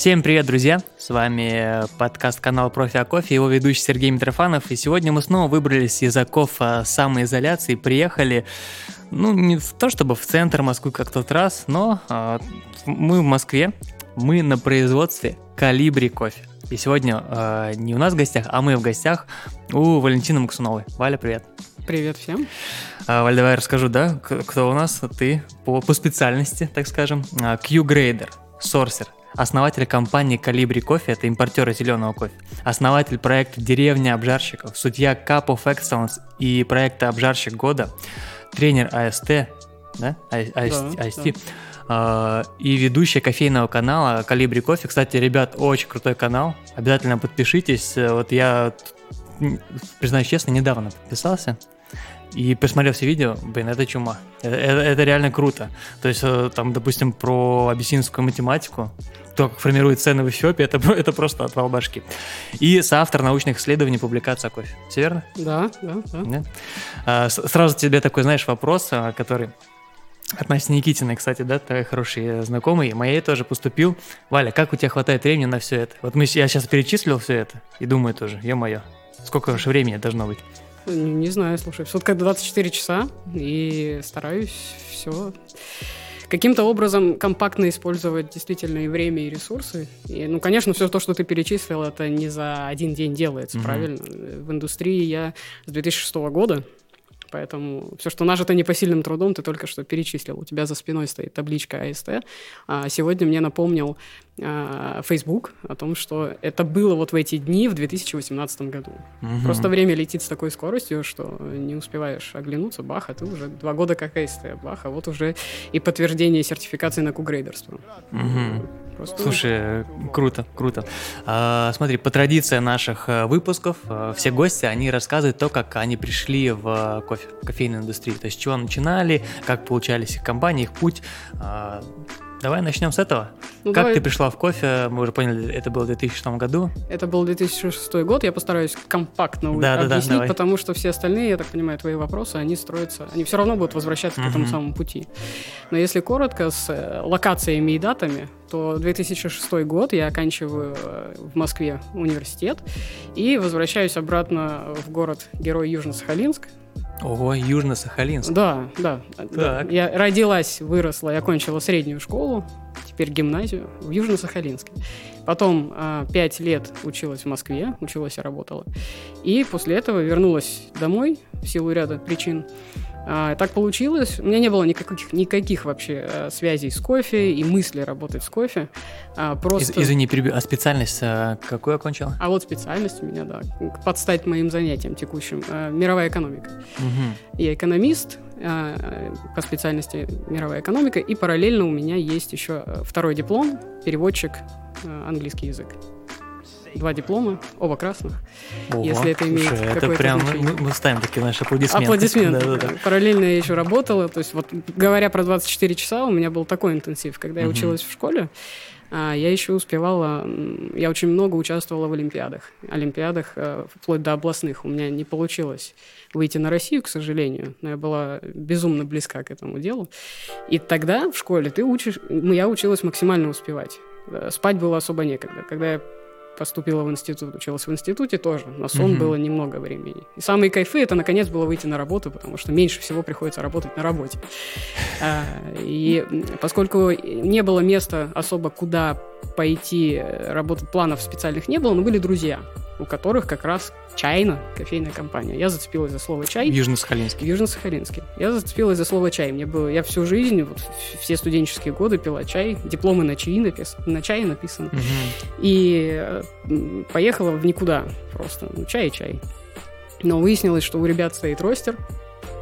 Всем привет, друзья! С вами подкаст канал Профи о кофе, его ведущий Сергей Митрофанов. И сегодня мы снова выбрались из оков а, самоизоляции, приехали, ну, не в то чтобы в центр Москвы, как тот раз, но а, мы в Москве, мы на производстве Калибри кофе. И сегодня э, не у нас в гостях, а мы в гостях у Валентины Максуновой. Валя, привет. Привет всем. А, Валь, давай расскажу, да, кто у нас, ты по, по специальности, так скажем, Q-грейдер, сорсер, основатель компании Калибри Кофе, это импортер зеленого кофе, основатель проекта Деревня обжарщиков, судья Cup of Excellence и проекта Обжарщик года, тренер АСТ, да, АСТ, да, АСТ, да. Uh, и ведущая кофейного канала Калибри Кофе. Кстати, ребят, очень крутой канал. Обязательно подпишитесь. Вот я, признаюсь честно, недавно подписался. И посмотрел все видео, блин, это чума. Это, это, это реально круто. То есть, э, там, допустим, про абиссинскую математику, то, как формируют цены в Эфиопии, это, это просто отвал башки. И соавтор научных исследований публикации о кофе. Все верно? Да, да, да. да? А, сразу тебе такой, знаешь, вопрос, а, который относительно Никитиной, кстати, да, твой хороший знакомый, моей тоже поступил. Валя, как у тебя хватает времени на все это? Вот мы, я сейчас перечислил все это и думаю тоже, ё-моё, сколько же времени должно быть? Не, не знаю, слушай, в сутках 24 часа и стараюсь все каким-то образом компактно использовать действительно и время, и ресурсы. И, ну, конечно, все то, что ты перечислил, это не за один день делается, mm-hmm. правильно? В индустрии я с 2006 года, Поэтому все, что нажито непосильным трудом, ты только что перечислил. У тебя за спиной стоит табличка АСТ. А сегодня мне напомнил Facebook о том, что это было вот в эти дни в 2018 году. Угу. Просто время летит с такой скоростью, что не успеваешь оглянуться, бах, а ты уже два года как АСТ, бах, а вот уже и подтверждение сертификации на кугрейдерство. Угу. Просто... Слушай, круто, круто. А, смотри, по традиции наших э, выпусков э, все гости, они рассказывают то, как они пришли в кофе, кофейную индустрию, то есть с чего начинали, как получались их компании, их путь. А, Давай начнем с этого. Ну, как давай. ты пришла в кофе? Мы уже поняли, это было в 2006 году. Это был 2006 год. Я постараюсь компактно да, объяснить, да, да, потому что все остальные, я так понимаю, твои вопросы, они строятся, они все равно будут возвращаться uh-huh. к этому самому пути. Но если коротко, с э, локациями и датами, то 2006 год я оканчиваю э, в Москве университет и возвращаюсь обратно в город Герой Южно-Сахалинск, Ого, Южно-Сахалинск. Да, да. Так. Я родилась, выросла, я окончила среднюю школу, теперь гимназию в Южно-Сахалинске. Потом а, пять лет училась в Москве, училась и работала. И после этого вернулась домой в силу ряда причин. А, так получилось. У меня не было никаких, никаких вообще а, связей с кофе и мысли работать с кофе. А, просто... Из, извини, перебью. А специальность а, какую окончила? А вот специальность у меня, да, подстать моим занятиям текущим. А, мировая экономика. Угу. Я экономист а, по специальности мировая экономика, и параллельно у меня есть еще второй диплом, переводчик а, английский язык два диплома, оба красных. Ого, если это имеет слушай, это прям мы, мы ставим такие наши аплодисменты. Аплодисменты. Да, да, да. Параллельно я еще работала, то есть вот говоря про 24 часа, у меня был такой интенсив, когда я угу. училась в школе. А, я еще успевала, я очень много участвовала в олимпиадах, олимпиадах э, вплоть до областных. У меня не получилось выйти на Россию, к сожалению, но я была безумно близка к этому делу. И тогда в школе ты учишь, я училась максимально успевать. Э, спать было особо некогда. Когда я поступила в институт, училась в институте тоже. На сон mm-hmm. было немного времени. И самые кайфы это наконец было выйти на работу, потому что меньше всего приходится работать на работе. А, и поскольку не было места особо куда пойти э, работать, планов специальных не было, но были друзья у которых как раз чайна, кофейная компания. Я зацепилась за слово чай. В Южно-Сахалинске. Я зацепилась за слово чай. Мне было, я всю жизнь, вот, все студенческие годы пила чай, дипломы на чай, напис, на чае написано. Угу. И э, поехала в никуда просто. Ну, чай и чай. Но выяснилось, что у ребят стоит ростер,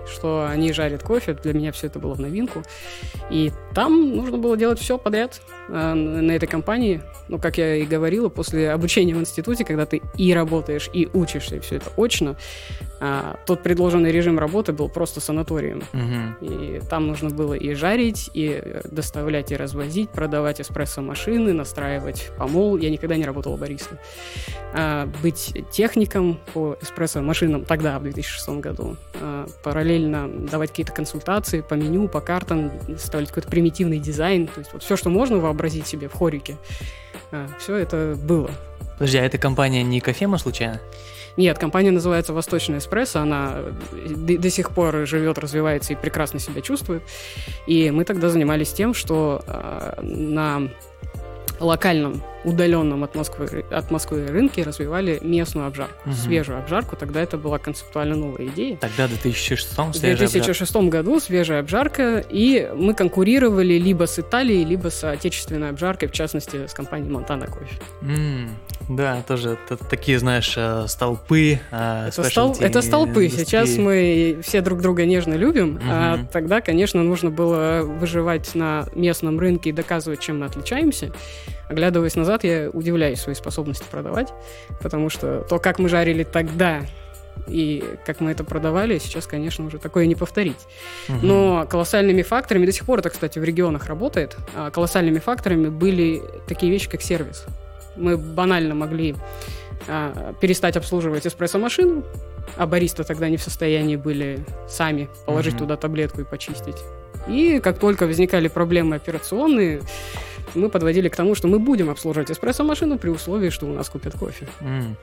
что они жарят кофе. Для меня все это было в новинку. И там нужно было делать все подряд э, на этой компании. Ну, как я и говорила, после обучения в институте, когда ты и работаешь, и учишься, и все это очно, э, тот предложенный режим работы был просто санаторием. Угу. И там нужно было и жарить, и доставлять, и развозить, продавать эспрессо-машины, настраивать помол. Я никогда не работала баристом. Э, быть техником по эспрессо-машинам тогда, в 2006 году. Э, параллельно давать какие-то консультации по меню, по картам, ставить какой-то примитивный дизайн. То есть вот все, что можно вообразить себе в хорике, А, все это было. Подожди, а эта компания не кофема случайно? Нет, компания называется «Восточный эспрессо», она до, до сих пор живет, развивается и прекрасно себя чувствует. И мы тогда занимались тем, что э, на локальном удаленном от Москвы, от Москвы рынке развивали местную обжарку, угу. свежую обжарку. Тогда это была концептуально новая идея. Тогда в 2006 В 2006 обжарка. году свежая обжарка, и мы конкурировали либо с Италией, либо с отечественной обжаркой, в частности, с компанией Монтана Кофе. Mm, да, тоже это, такие, знаешь, э, столпы. Э, это, стол, это столпы. Индустрии. Сейчас мы все друг друга нежно любим, угу. а тогда, конечно, нужно было выживать на местном рынке и доказывать, чем мы отличаемся. Оглядываясь назад, я удивляюсь своей способности продавать, потому что то, как мы жарили тогда, и как мы это продавали, сейчас, конечно, уже такое не повторить. Угу. Но колоссальными факторами, до сих пор это, кстати, в регионах работает, а колоссальными факторами были такие вещи, как сервис. Мы банально могли а, перестать обслуживать эспрессо-машину, а бариста тогда не в состоянии были сами положить угу. туда таблетку и почистить. И как только возникали проблемы операционные, мы подводили к тому, что мы будем обслуживать эспрессо-машину при условии, что у нас купят кофе. Mm.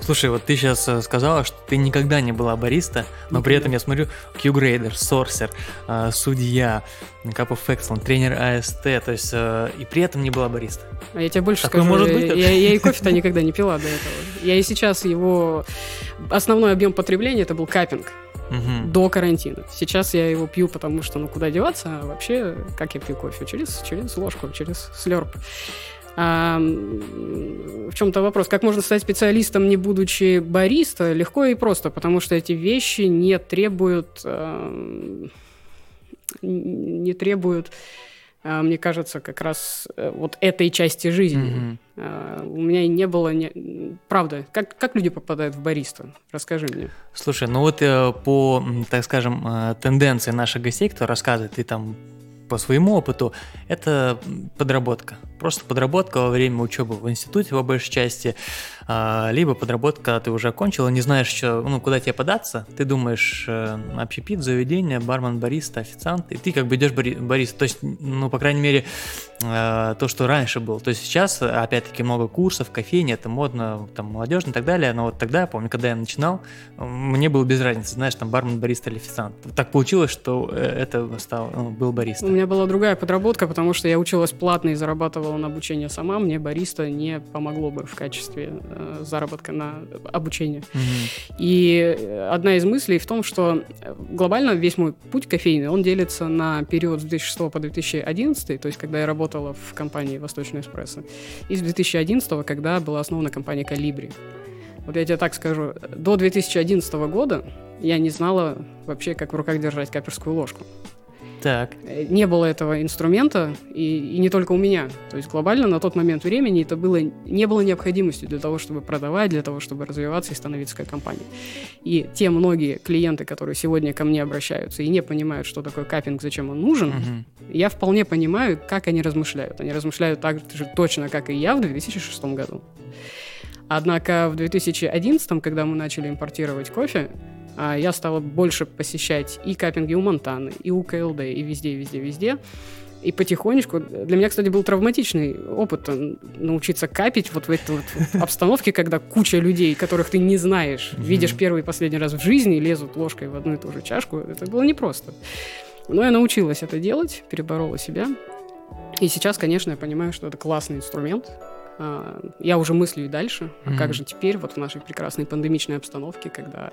Слушай, вот ты сейчас э, сказала, что ты никогда не была бариста, но никогда. при этом я смотрю Q-грейдер, сорсер, э, судья, Cup of Excellence, тренер АСТ, то есть э, и при этом не была бариста. А я тебе больше Такое скажу, может быть, я, я и кофе-то никогда не пила до этого. Я и сейчас его... Основной объем потребления это был капинг угу. до карантина. Сейчас я его пью, потому что, ну, куда деваться, а вообще, как я пью кофе? Через, через ложку, через слерп. А, в чем-то вопрос, как можно стать специалистом, не будучи бариста? Легко и просто, потому что эти вещи не требуют, э, не требуют а, мне кажется, как раз э, вот этой части жизни. Mm-hmm. У меня не было... Не... Правда, как, как люди попадают в бариста? Расскажи мне. Слушай, ну вот э, по, так скажем, э, тенденции наших гостей, кто рассказывает, ты там по своему опыту, это подработка. Просто подработка во время учебы в институте, по большей части, либо подработка, когда ты уже окончил, не знаешь, что, ну, куда тебе податься, ты думаешь, э, общепит, заведение, бармен, бариста, официант, и ты как бы идешь бари- бариста. То есть, ну, по крайней мере, э, то, что раньше было. То есть сейчас, опять-таки, много курсов, кофейни, это модно, там, молодежно и так далее, но вот тогда, я помню, когда я начинал, мне было без разницы, знаешь, там, бармен, бариста или официант. Так получилось, что э, это стал, ну, был бариста. У меня была другая подработка, потому что я училась платно и зарабатывала на обучение сама, мне бариста не помогло бы в качестве заработка на обучение. Угу. И одна из мыслей в том, что глобально весь мой путь кофейный, он делится на период с 2006 по 2011, то есть когда я работала в компании «Восточный эспрессо», и с 2011, когда была основана компания «Калибри». Вот я тебе так скажу, до 2011 года я не знала вообще, как в руках держать каперскую ложку. Так. Не было этого инструмента, и, и не только у меня. То есть глобально на тот момент времени это было, не было необходимости для того, чтобы продавать, для того, чтобы развиваться и становиться как компания. И те многие клиенты, которые сегодня ко мне обращаются и не понимают, что такое капинг, зачем он нужен, угу. я вполне понимаю, как они размышляют. Они размышляют так же точно, как и я в 2006 году. Однако в 2011, когда мы начали импортировать кофе, я стала больше посещать и капинги у Монтаны, и у КЛД, и везде, везде, везде. И потихонечку, для меня, кстати, был травматичный опыт научиться капить вот в этой вот обстановке, когда куча людей, которых ты не знаешь, видишь первый и последний раз в жизни, лезут ложкой в одну и ту же чашку. Это было непросто. Но я научилась это делать, переборола себя. И сейчас, конечно, я понимаю, что это классный инструмент, а, я уже мыслю и дальше, mm-hmm. как же теперь вот в нашей прекрасной пандемичной обстановке, когда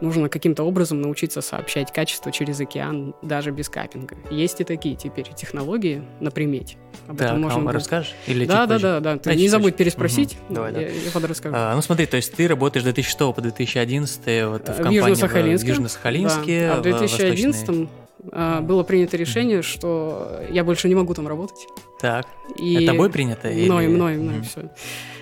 нужно каким-то образом научиться сообщать качество через океан даже без капинга. Есть и такие теперь технологии на примете. Об так, этом можно а будет... расскажешь? Или да, да, да, да. Ты а, не забудь переспросить. Угу. Давай, я, да. я подрасскажу. А, ну смотри, то есть ты работаешь с 2006 по 2011 вот, в, в компании Южно-Сахалинске. В Южно-Сахалинске. Да. А в 2011 а, было принято решение, что я больше не могу там работать. Так. И Это тобой принято? Мной, или... мной, мной, mm. все.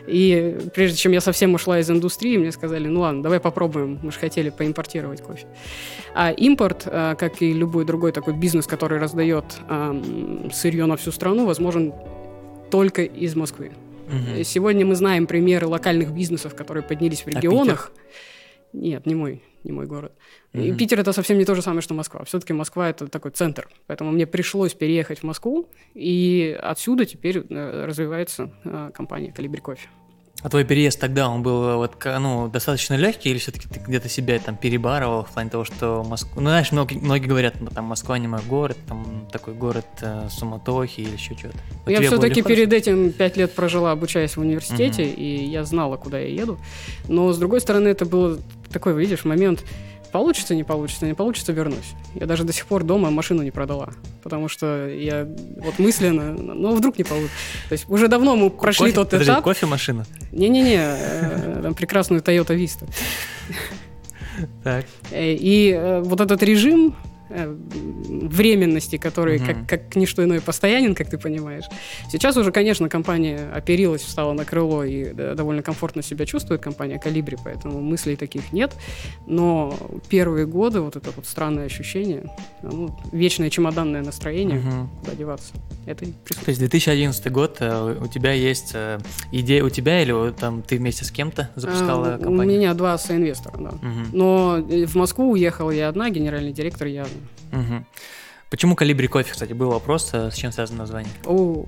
И прежде чем я совсем ушла из индустрии, мне сказали, ну ладно, давай попробуем, мы же хотели поимпортировать кофе. А импорт, а, как и любой другой такой бизнес, который раздает сырье на всю страну, возможен только из Москвы. Угу. Сегодня мы знаем примеры локальных бизнесов, которые поднялись в а регионах. А Нет, не мой, не мой город. Mm-hmm. И Питер это совсем не то же самое, что Москва. Все-таки Москва это такой центр. Поэтому мне пришлось переехать в Москву, и отсюда теперь э, развивается э, компания Калибри Кофе. А твой переезд тогда, он был э, вот, ну, достаточно легкий, или все-таки ты где-то себя там перебарывал в плане того, что Москва... Ну, знаешь, многие, многие говорят, ну, там, Москва не мой город, там, такой город э, суматохи или еще что-то. Вот я все-таки перед этим пять лет прожила, обучаясь в университете, угу. и я знала, куда я еду. Но, с другой стороны, это был такой, видишь, момент Получится, не получится, не получится, вернусь. Я даже до сих пор дома машину не продала, потому что я вот мысленно, ну вдруг не получится. То есть уже давно мы прошли кофе, тот подожди, этап. кофе-машина? Не-не-не, э, прекрасную Toyota Vista. Так. Э, и э, вот этот режим, временности, который угу. как, как ничто иное постоянен, как ты понимаешь. Сейчас уже, конечно, компания оперилась, встала на крыло и довольно комфортно себя чувствует, компания Калибри, поэтому мыслей таких нет. Но первые годы вот это вот странное ощущение, ну, вечное чемоданное настроение, угу. куда деваться, это То есть 2011 год, э, у тебя есть э, идея у тебя или там ты вместе с кем-то запускала а, компанию? У меня два соинвестора, да. Угу. Но в Москву уехала я одна, генеральный директор я одна. Угу. Почему калибри кофе, кстати, был вопрос, э, с чем связано название? О,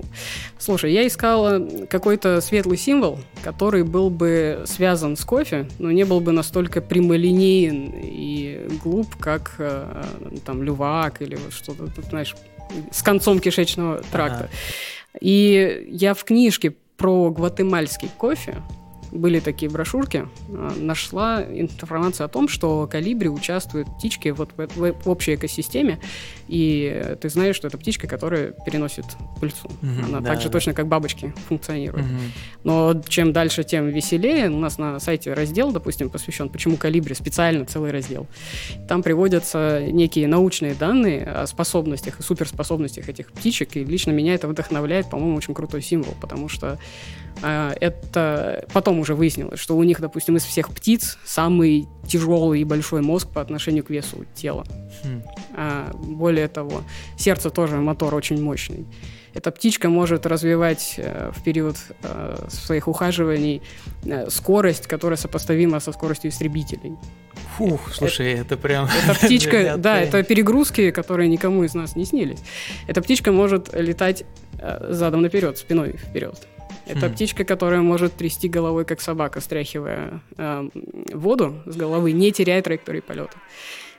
слушай, я искала какой-то светлый символ, который был бы связан с кофе, но не был бы настолько прямолинеен и глуп, как э, там лювак или вот что-то, знаешь, с концом кишечного тракта. Ага. И я в книжке про гватемальский кофе были такие брошюрки, а, нашла информацию о том, что калибри участвуют птички вот в, в, в общей экосистеме, и ты знаешь, что это птичка, которая переносит пыльцу. Угу, Она да, так же да. точно, как бабочки, функционирует. Угу. Но чем дальше, тем веселее. У нас на сайте раздел, допустим, посвящен «Почему калибри?» специально целый раздел. Там приводятся некие научные данные о способностях и суперспособностях этих птичек, и лично меня это вдохновляет, по-моему, очень крутой символ, потому что это потом уже выяснилось, что у них, допустим, из всех птиц самый тяжелый и большой мозг по отношению к весу тела. Хм. А, более того, сердце тоже мотор очень мощный. Эта птичка может развивать э, в период э, своих ухаживаний э, скорость, которая сопоставима со скоростью истребителей. Фух, слушай, это, это прям... Эта птичка, да, это перегрузки, которые никому из нас не снились. Эта птичка может летать задом наперед, спиной вперед. Это хм. птичка, которая может трясти головой, как собака, стряхивая э, воду с головы, не теряя траектории полета.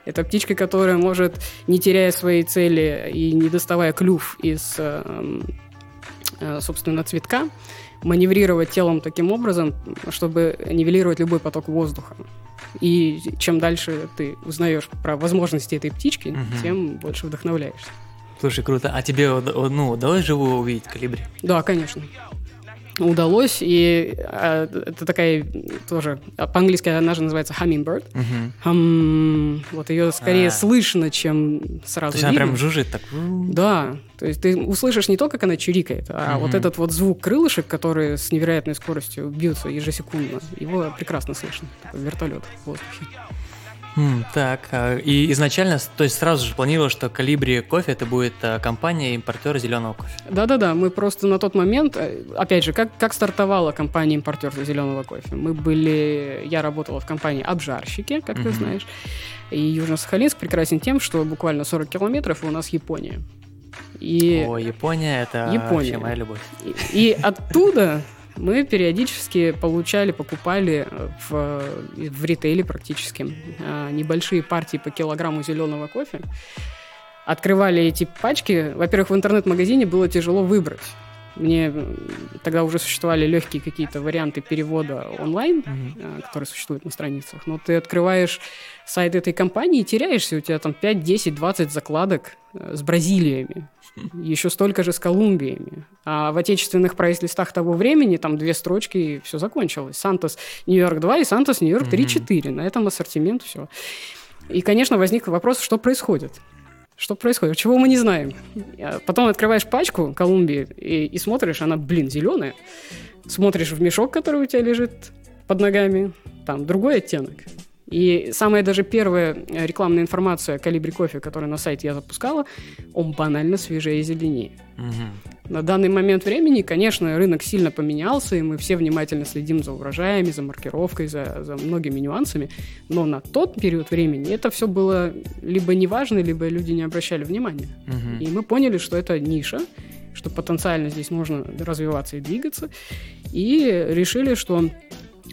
Это птичка, которая может, не теряя своей цели и не доставая клюв из, э, э, собственно, цветка, маневрировать телом таким образом, чтобы нивелировать любой поток воздуха. И чем дальше ты узнаешь про возможности этой птички, угу. тем больше вдохновляешься. Слушай, круто. А тебе ну, удалось живую увидеть калибри? Да, конечно удалось, и э, это такая тоже, по-английски она же называется hummingbird. Uh-huh. Hum, вот ее скорее а. слышно, чем сразу То есть видно. она прям жужжит так? Да, то есть ты услышишь не то, как она чирикает, а uh-huh. вот этот вот звук крылышек, которые с невероятной скоростью бьются ежесекундно, его прекрасно слышно, вертолет в воздухе. Так, а, и изначально, то есть сразу же планировал, что Калибри кофе это будет а, компания импортера зеленого кофе. Да-да-да, мы просто на тот момент, э, опять же, как, как стартовала компания импортер зеленого кофе? Мы были, я работала в компании обжарщики, как mm-hmm. ты знаешь, и Южно-Сахалинск прекрасен тем, что буквально 40 километров, и у нас Япония. И... О, Япония это Япония. вообще моя любовь. И, и оттуда мы периодически получали, покупали в, в ритейле практически а, небольшие партии по килограмму зеленого кофе. Открывали эти пачки. Во-первых, в интернет-магазине было тяжело выбрать. Мне тогда уже существовали легкие какие-то варианты перевода онлайн, mm-hmm. которые существуют на страницах. Но ты открываешь сайт этой компании и теряешься. У тебя там 5, 10, 20 закладок э, с Бразилиями еще столько же с Колумбиями. А в отечественных прайс-листах того времени там две строчки, и все закончилось. Сантос Нью-Йорк 2 и Сантос Нью-Йорк 3-4. На этом ассортимент все. И, конечно, возник вопрос, что происходит. Что происходит? Чего мы не знаем? А потом открываешь пачку Колумбии и, и смотришь, она, блин, зеленая. Смотришь в мешок, который у тебя лежит под ногами, там другой оттенок. И самая даже первая э, рекламная информация о калибре кофе, которую на сайте я запускала, он банально свежее и зеленее. Угу. На данный момент времени, конечно, рынок сильно поменялся, и мы все внимательно следим за урожаями, за маркировкой, за, за многими нюансами. Но на тот период времени это все было либо неважно, либо люди не обращали внимания. Угу. И мы поняли, что это ниша, что потенциально здесь можно развиваться и двигаться. И решили, что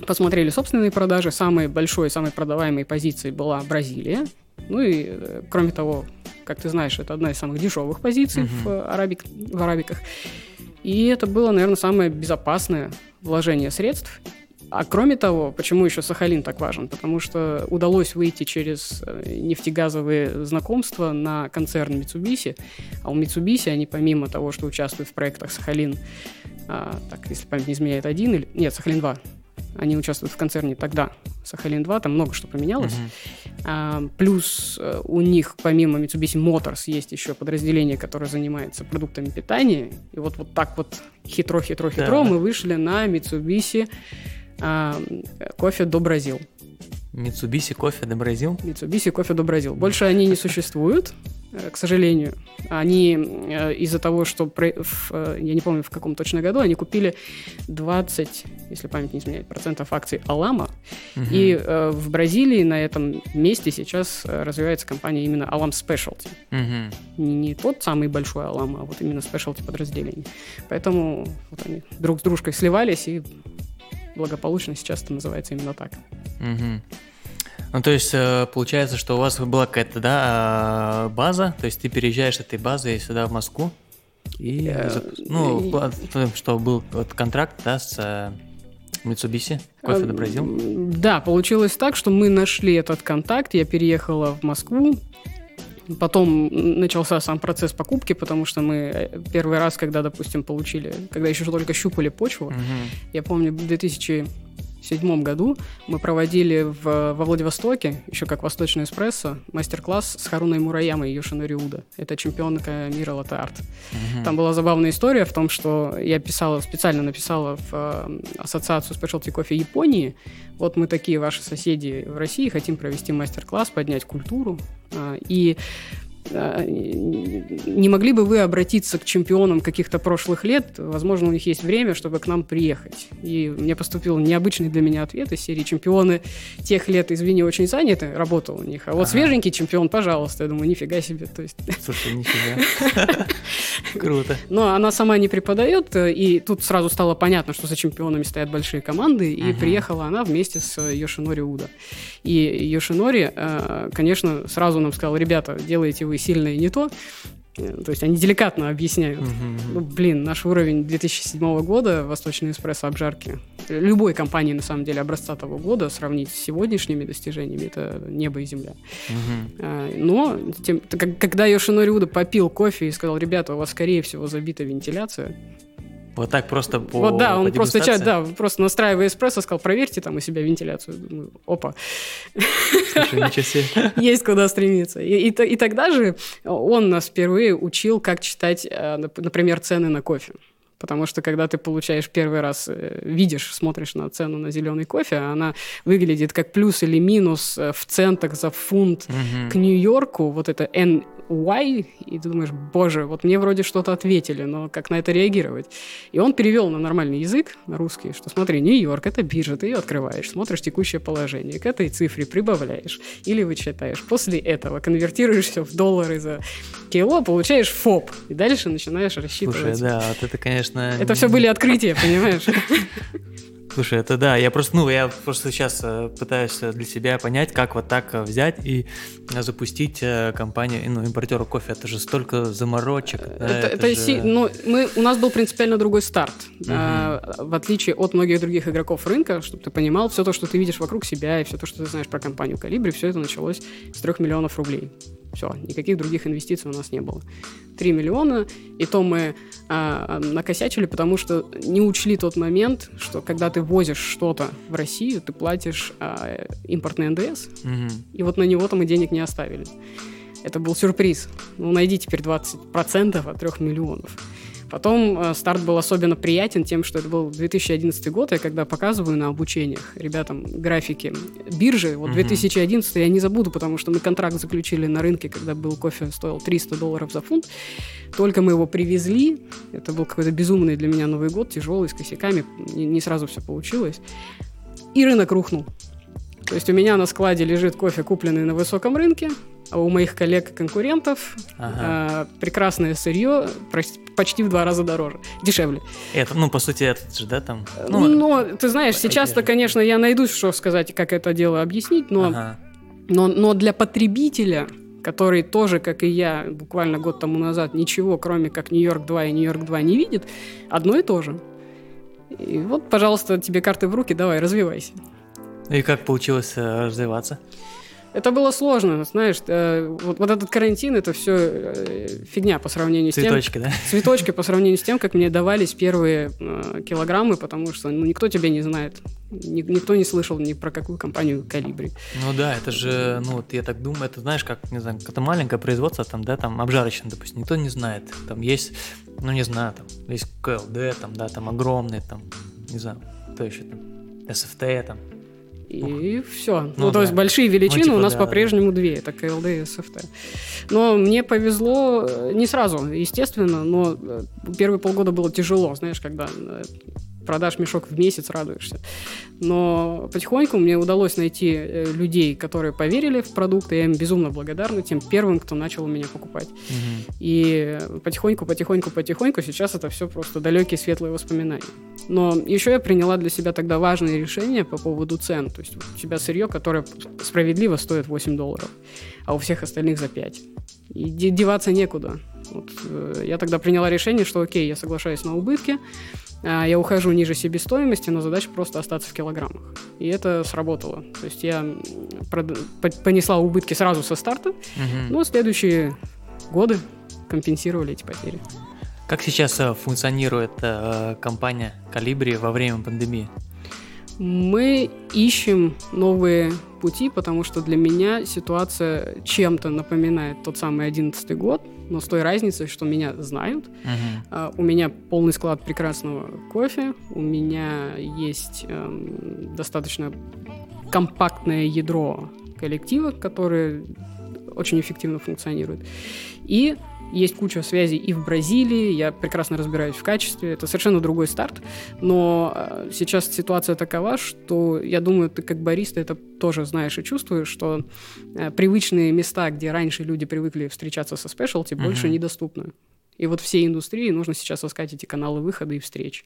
посмотрели собственные продажи. Самой большой, самой продаваемой позицией была Бразилия. Ну и, э, кроме того, как ты знаешь, это одна из самых дешевых позиций uh-huh. в, арабик, в арабиках. И это было, наверное, самое безопасное вложение средств. А кроме того, почему еще Сахалин так важен? Потому что удалось выйти через э, нефтегазовые знакомства на концерн Mitsubishi. А у Mitsubishi они помимо того, что участвуют в проектах Сахалин, а, так, если память не изменяет, один или... Нет, Сахалин-2. Они участвуют в концерне тогда, Сахалин-2, там много что поменялось. Uh-huh. А, плюс э, у них, помимо Mitsubishi Motors, есть еще подразделение, которое занимается продуктами питания. И вот, вот так вот хитро-хитро-хитро да. мы вышли на Mitsubishi а, кофе до Бразил. Mitsubishi кофе до Бразил? Mitsubishi кофе до Бразил. Больше они не существуют. Э, к сожалению. Они э, из-за того, что, э, я не помню в каком точно году, они купили 20, если память не изменяет, процентов акций Алама. Угу. И в Бразилии на этом месте сейчас развивается компания именно Alam Specialty. Угу. Не, тот самый большой Alam, а вот именно Specialty подразделение. Поэтому вот они друг с дружкой сливались, и благополучно сейчас это называется именно так. Угу. Ну, то есть, э, получается, что у вас была какая-то, да, а, база, то есть ты переезжаешь с этой базы сюда, в Москву, и, ну, что был вот контракт, да, с э, Mitsubishi, кофе до Бразил? Да, получилось так, что мы нашли этот контакт, я переехала в Москву, Потом начался сам процесс покупки, потому что мы э, первый раз, когда, допустим, получили, когда еще только щупали почву, угу. я помню, в 2000 2007 году мы проводили в, во Владивостоке, еще как Восточный эспрессо, мастер-класс с Харуной Мураямой и Йошинори Уда. Это чемпионка мира латте-арт. Угу. Там была забавная история в том, что я писала, специально написала в э, Ассоциацию Specialty Coffee Японии, вот мы такие ваши соседи в России, хотим провести мастер-класс, поднять культуру. Э, и не могли бы вы обратиться к чемпионам каких-то прошлых лет? Возможно, у них есть время, чтобы к нам приехать. И мне поступил необычный для меня ответ из серии «Чемпионы тех лет, извини, очень заняты, работал у них. А вот ага. свеженький чемпион, пожалуйста». Я думаю, нифига себе. То есть... Слушай, нифига. Круто. Но она сама не преподает, и тут сразу стало понятно, что за чемпионами стоят большие команды, и приехала она вместе с Йошинори Уда. И Йошинори, э, конечно, сразу нам сказал, ребята, делаете вы сильное не то, то есть они деликатно объясняют. Uh-huh. Ну, блин, наш уровень 2007 года Восточный эспрессо обжарки любой компании, на самом деле, образца того года сравнить с сегодняшними достижениями, это небо и земля. Uh-huh. Но тем, когда Йошинори Уда попил кофе и сказал, ребята, у вас, скорее всего, забита вентиляция, вот так просто по Вот да, он просто, чат, да, просто настраивая эспрессо, сказал, проверьте там у себя вентиляцию. Думаю, опа. Слушай, ничего себе. Есть куда стремиться. И, и, и тогда же он нас впервые учил, как читать, э, например, цены на кофе. Потому что когда ты получаешь первый раз, э, видишь, смотришь на цену на зеленый кофе, она выглядит как плюс или минус э, в центах за фунт угу. к Нью-Йорку. Вот это NY, и ты думаешь, боже, вот мне вроде что-то ответили, но как на это реагировать? И он перевел на нормальный язык, на русский, что смотри, Нью-Йорк, это биржа, ты ее открываешь, смотришь текущее положение, к этой цифре прибавляешь или вычитаешь. После этого конвертируешь все в доллары за кило, получаешь ФОП, и дальше начинаешь рассчитывать. Слушай, да, вот это, конечно... Это все были открытия, понимаешь? Слушай, это да, я просто, ну, я просто сейчас э, пытаюсь для себя понять, как вот так э, взять и запустить э, компанию, ну, импортера кофе. Это же столько заморочек. Это, да, это, это же... си... ну, мы, у нас был принципиально другой старт. Угу. А, в отличие от многих других игроков рынка, чтобы ты понимал, все то, что ты видишь вокруг себя, и все то, что ты знаешь про компанию Калибри, все это началось с трех миллионов рублей. Все, никаких других инвестиций у нас не было. 3 миллиона, и то мы а, накосячили, потому что не учли тот момент, что когда ты возишь что-то в Россию, ты платишь а, импортный НДС, угу. и вот на него-то мы денег не оставили. Это был сюрприз. Ну, найди теперь 20% от 3 миллионов. Потом э, старт был особенно приятен тем, что это был 2011 год, я когда показываю на обучениях ребятам графики биржи, вот 2011 я не забуду, потому что мы контракт заключили на рынке, когда был кофе стоил 300 долларов за фунт. Только мы его привезли, это был какой-то безумный для меня Новый год, тяжелый, с косяками, не, не сразу все получилось. И рынок рухнул. То есть у меня на складе лежит кофе, купленный на высоком рынке, а у моих коллег-конкурентов ага. э, прекрасное сырье почти в два раза дороже, дешевле. Это, ну, по сути, этот же, да, там? Ну, но, ты знаешь, сейчас-то, конечно, я найду, что сказать, как это дело объяснить, но, ага. но, но для потребителя который тоже, как и я, буквально год тому назад, ничего, кроме как Нью-Йорк 2 и Нью-Йорк 2 не видит, одно и то же. И вот, пожалуйста, тебе карты в руки, давай, развивайся. И как получилось э, развиваться? Это было сложно, знаешь, э, вот, вот этот карантин, это все э, фигня по сравнению Цветочки, с тем... да? Цветочки по сравнению с тем, как мне давались первые килограммы, потому что ну, никто тебя не знает. Ни, никто не слышал ни про какую компанию Калибри. Ну да, это же, ну вот я так думаю, это знаешь, как, не знаю, это маленькое производство, там, да, там, обжарочное, допустим, никто не знает. Там есть, ну не знаю, там, есть КЛД, там, да, там, огромный, там, не знаю, кто еще там, СФТ, там, и все. Ну, ну да. то есть большие величины ну, типа, у нас да, по-прежнему да. две. Это КЛД и СФТ. Но мне повезло э, не сразу, естественно, но э, первые полгода было тяжело, знаешь, когда э, продашь мешок в месяц, радуешься. Но потихоньку мне удалось найти э, людей, которые поверили в продукт, и я им безумно благодарна тем первым, кто начал у меня покупать. Угу. И потихоньку, потихоньку, потихоньку сейчас это все просто далекие светлые воспоминания. Но еще я приняла для себя тогда важное решение по поводу цен. То есть у тебя сырье, которое справедливо стоит 8 долларов, а у всех остальных за 5. И деваться некуда. Вот, э, я тогда приняла решение, что окей, я соглашаюсь на убытки, я ухожу ниже себестоимости, но задача просто остаться в килограммах. И это сработало. То есть я понесла убытки сразу со старта, угу. но следующие годы компенсировали эти потери. Как сейчас э, функционирует э, компания Калибри во время пандемии? Мы ищем новые пути, потому что для меня ситуация чем-то напоминает тот самый одиннадцатый год, но с той разницей, что меня знают. Uh-huh. Uh, у меня полный склад прекрасного кофе, у меня есть эм, достаточно компактное ядро коллектива, которое очень эффективно функционирует. И есть куча связей и в Бразилии, я прекрасно разбираюсь в качестве, это совершенно другой старт, но э, сейчас ситуация такова, что я думаю, ты как бариста это тоже знаешь и чувствуешь, что э, привычные места, где раньше люди привыкли встречаться со спешлти, больше недоступны. И вот всей индустрии нужно сейчас искать эти каналы выхода и встреч.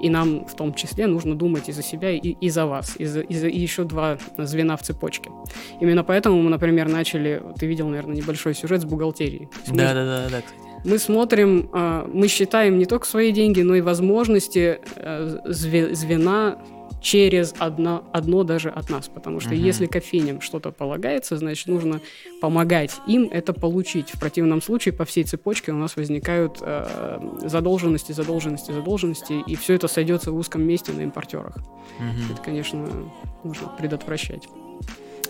И нам в том числе нужно думать и за себя, и, и за вас, и, за, и, за, и еще два звена в цепочке. Именно поэтому мы, например, начали, ты видел, наверное, небольшой сюжет с бухгалтерией. Да, да, да, да, кстати. Мы смотрим, а, мы считаем не только свои деньги, но и возможности э, звена через одно, одно даже от нас. Потому что угу. если кофейням что-то полагается, значит, нужно помогать им это получить. В противном случае по всей цепочке у нас возникают э, задолженности, задолженности, задолженности, и все это сойдется в узком месте на импортерах. Угу. Это, конечно, нужно предотвращать.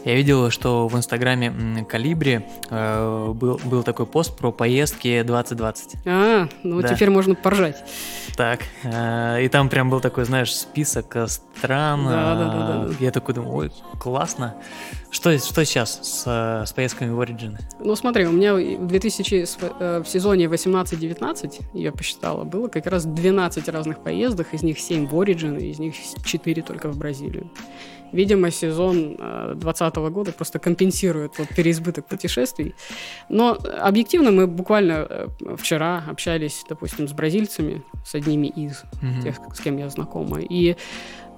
Я видел, что в инстаграме Калибри э, был, был такой пост про поездки 2020. А, ну да. теперь можно поржать. Так, э, и там прям был такой, знаешь, список э, стран. Да, да, да, да, да. Я такой думаю, ой, классно. Что, что сейчас с, с поездками в Origin? Ну смотри, у меня в 2000, э, в сезоне 18-19, я посчитала, было как раз 12 разных поездок, из них 7 в Origin, из них 4 только в Бразилию. Видимо, сезон 2020 э, года просто компенсирует вот переизбыток путешествий. Но объективно мы буквально э, вчера общались, допустим, с бразильцами, с одними из mm-hmm. тех, с кем я знакома. И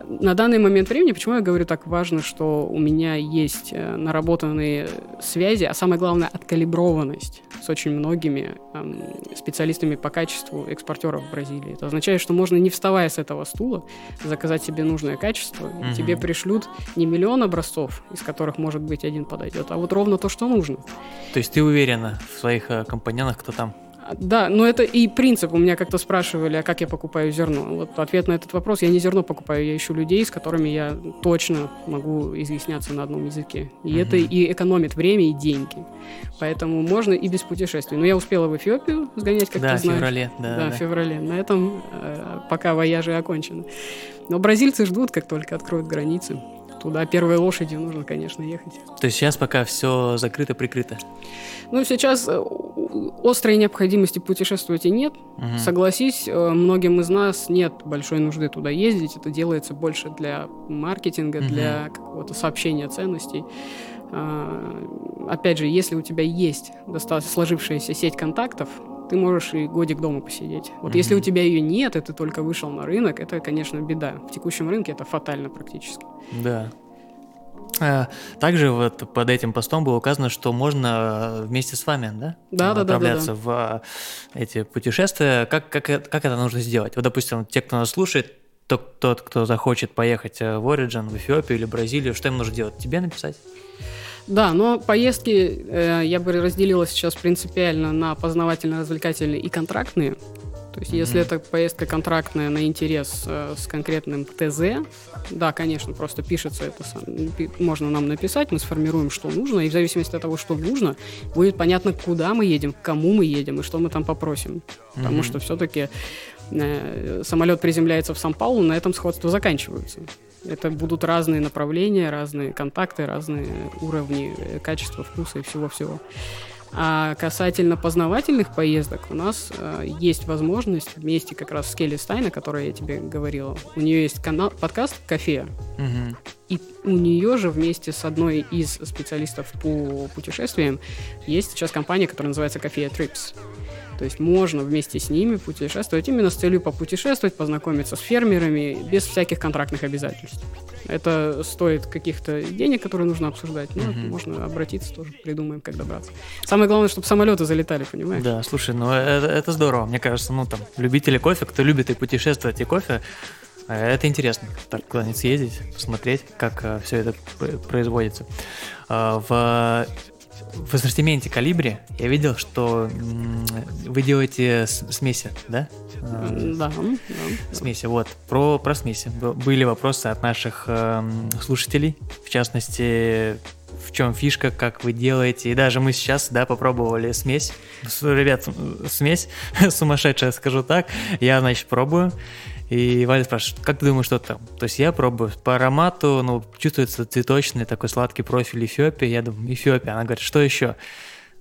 на данный момент времени, почему я говорю так важно, что у меня есть э, наработанные связи, а самое главное, откалиброванность с очень многими эм, специалистами по качеству экспортеров в Бразилии. Это означает, что можно, не вставая с этого стула, заказать себе нужное качество, и тебе пришлют не миллион образцов, из которых, может быть, один подойдет, а вот ровно то, что нужно. То есть ты уверена в своих э, компаньонах, кто там? Да, но это и принцип. У меня как-то спрашивали, а как я покупаю зерно. Вот ответ на этот вопрос. Я не зерно покупаю, я ищу людей, с которыми я точно могу изъясняться на одном языке. И mm-hmm. это и экономит время и деньги. Поэтому можно и без путешествий. Но я успела в Эфиопию сгонять, как да, ты знаешь. феврале, да, да, да, в феврале. На этом э, пока вояжи окончены. Но бразильцы ждут, как только откроют границы. Туда первой лошадью нужно, конечно, ехать. То есть сейчас пока все закрыто-прикрыто? Ну, сейчас э, острой необходимости путешествовать и нет. Угу. Согласись, э, многим из нас нет большой нужды туда ездить. Это делается больше для маркетинга, угу. для какого-то сообщения ценностей. А, опять же, если у тебя есть достаточно сложившаяся сеть контактов, ты можешь и годик дома посидеть. Вот mm-hmm. если у тебя ее нет, и ты только вышел на рынок, это, конечно, беда. В текущем рынке это фатально практически. Да. А, также вот под этим постом было указано, что можно вместе с вами, да? Да, да, отправляться да, да, да. в эти путешествия. Как, как, как это нужно сделать? Вот, допустим, те, кто нас слушает, тот, тот, кто захочет поехать в Origin, в Эфиопию или Бразилию, что им нужно делать? Тебе написать? Да, но поездки э, я бы разделила сейчас принципиально на познавательно-развлекательные и контрактные. То есть, mm-hmm. если это поездка контрактная на интерес э, с конкретным ТЗ, да, конечно, просто пишется это, сам, можно нам написать, мы сформируем, что нужно, и в зависимости от того, что нужно, будет понятно, куда мы едем, к кому мы едем и что мы там попросим. Mm-hmm. Потому что все-таки э, самолет приземляется в Сан-Паулу, на этом сходство заканчиваются. Это будут разные направления, разные контакты, разные уровни э, качества, вкуса и всего-всего. А касательно познавательных поездок, у нас э, есть возможность вместе как раз с Келли Стайн, о которой я тебе говорила. У нее есть канал, подкаст «Кофе». Угу. И у нее же вместе с одной из специалистов по путешествиям есть сейчас компания, которая называется «Кофе Trips». То есть можно вместе с ними путешествовать именно с целью попутешествовать, познакомиться с фермерами без всяких контрактных обязательств. Это стоит каких-то денег, которые нужно обсуждать. Ну, угу. можно обратиться тоже, придумаем, как добраться. Самое главное, чтобы самолеты залетали, понимаешь? Да, слушай, ну это, это здорово. Мне кажется, ну там, любители кофе, кто любит и путешествовать, и кофе, э, это интересно. Так куда-нибудь съездить, посмотреть, как э, все это производится. Э, в в ассортименте калибри я видел, что вы делаете смеси, да? Да, да. Смеси, вот. Про, про смеси. Были вопросы от наших э, слушателей, в частности, в чем фишка, как вы делаете. И даже мы сейчас, да, попробовали смесь. Ребят, смесь сумасшедшая, скажу так. Я, значит, пробую. И Валя спрашивает, как ты думаешь, что там? То есть я пробую по аромату, ну, чувствуется цветочный такой сладкий профиль Эфиопии. Я думаю, Эфиопия. Она говорит, что еще?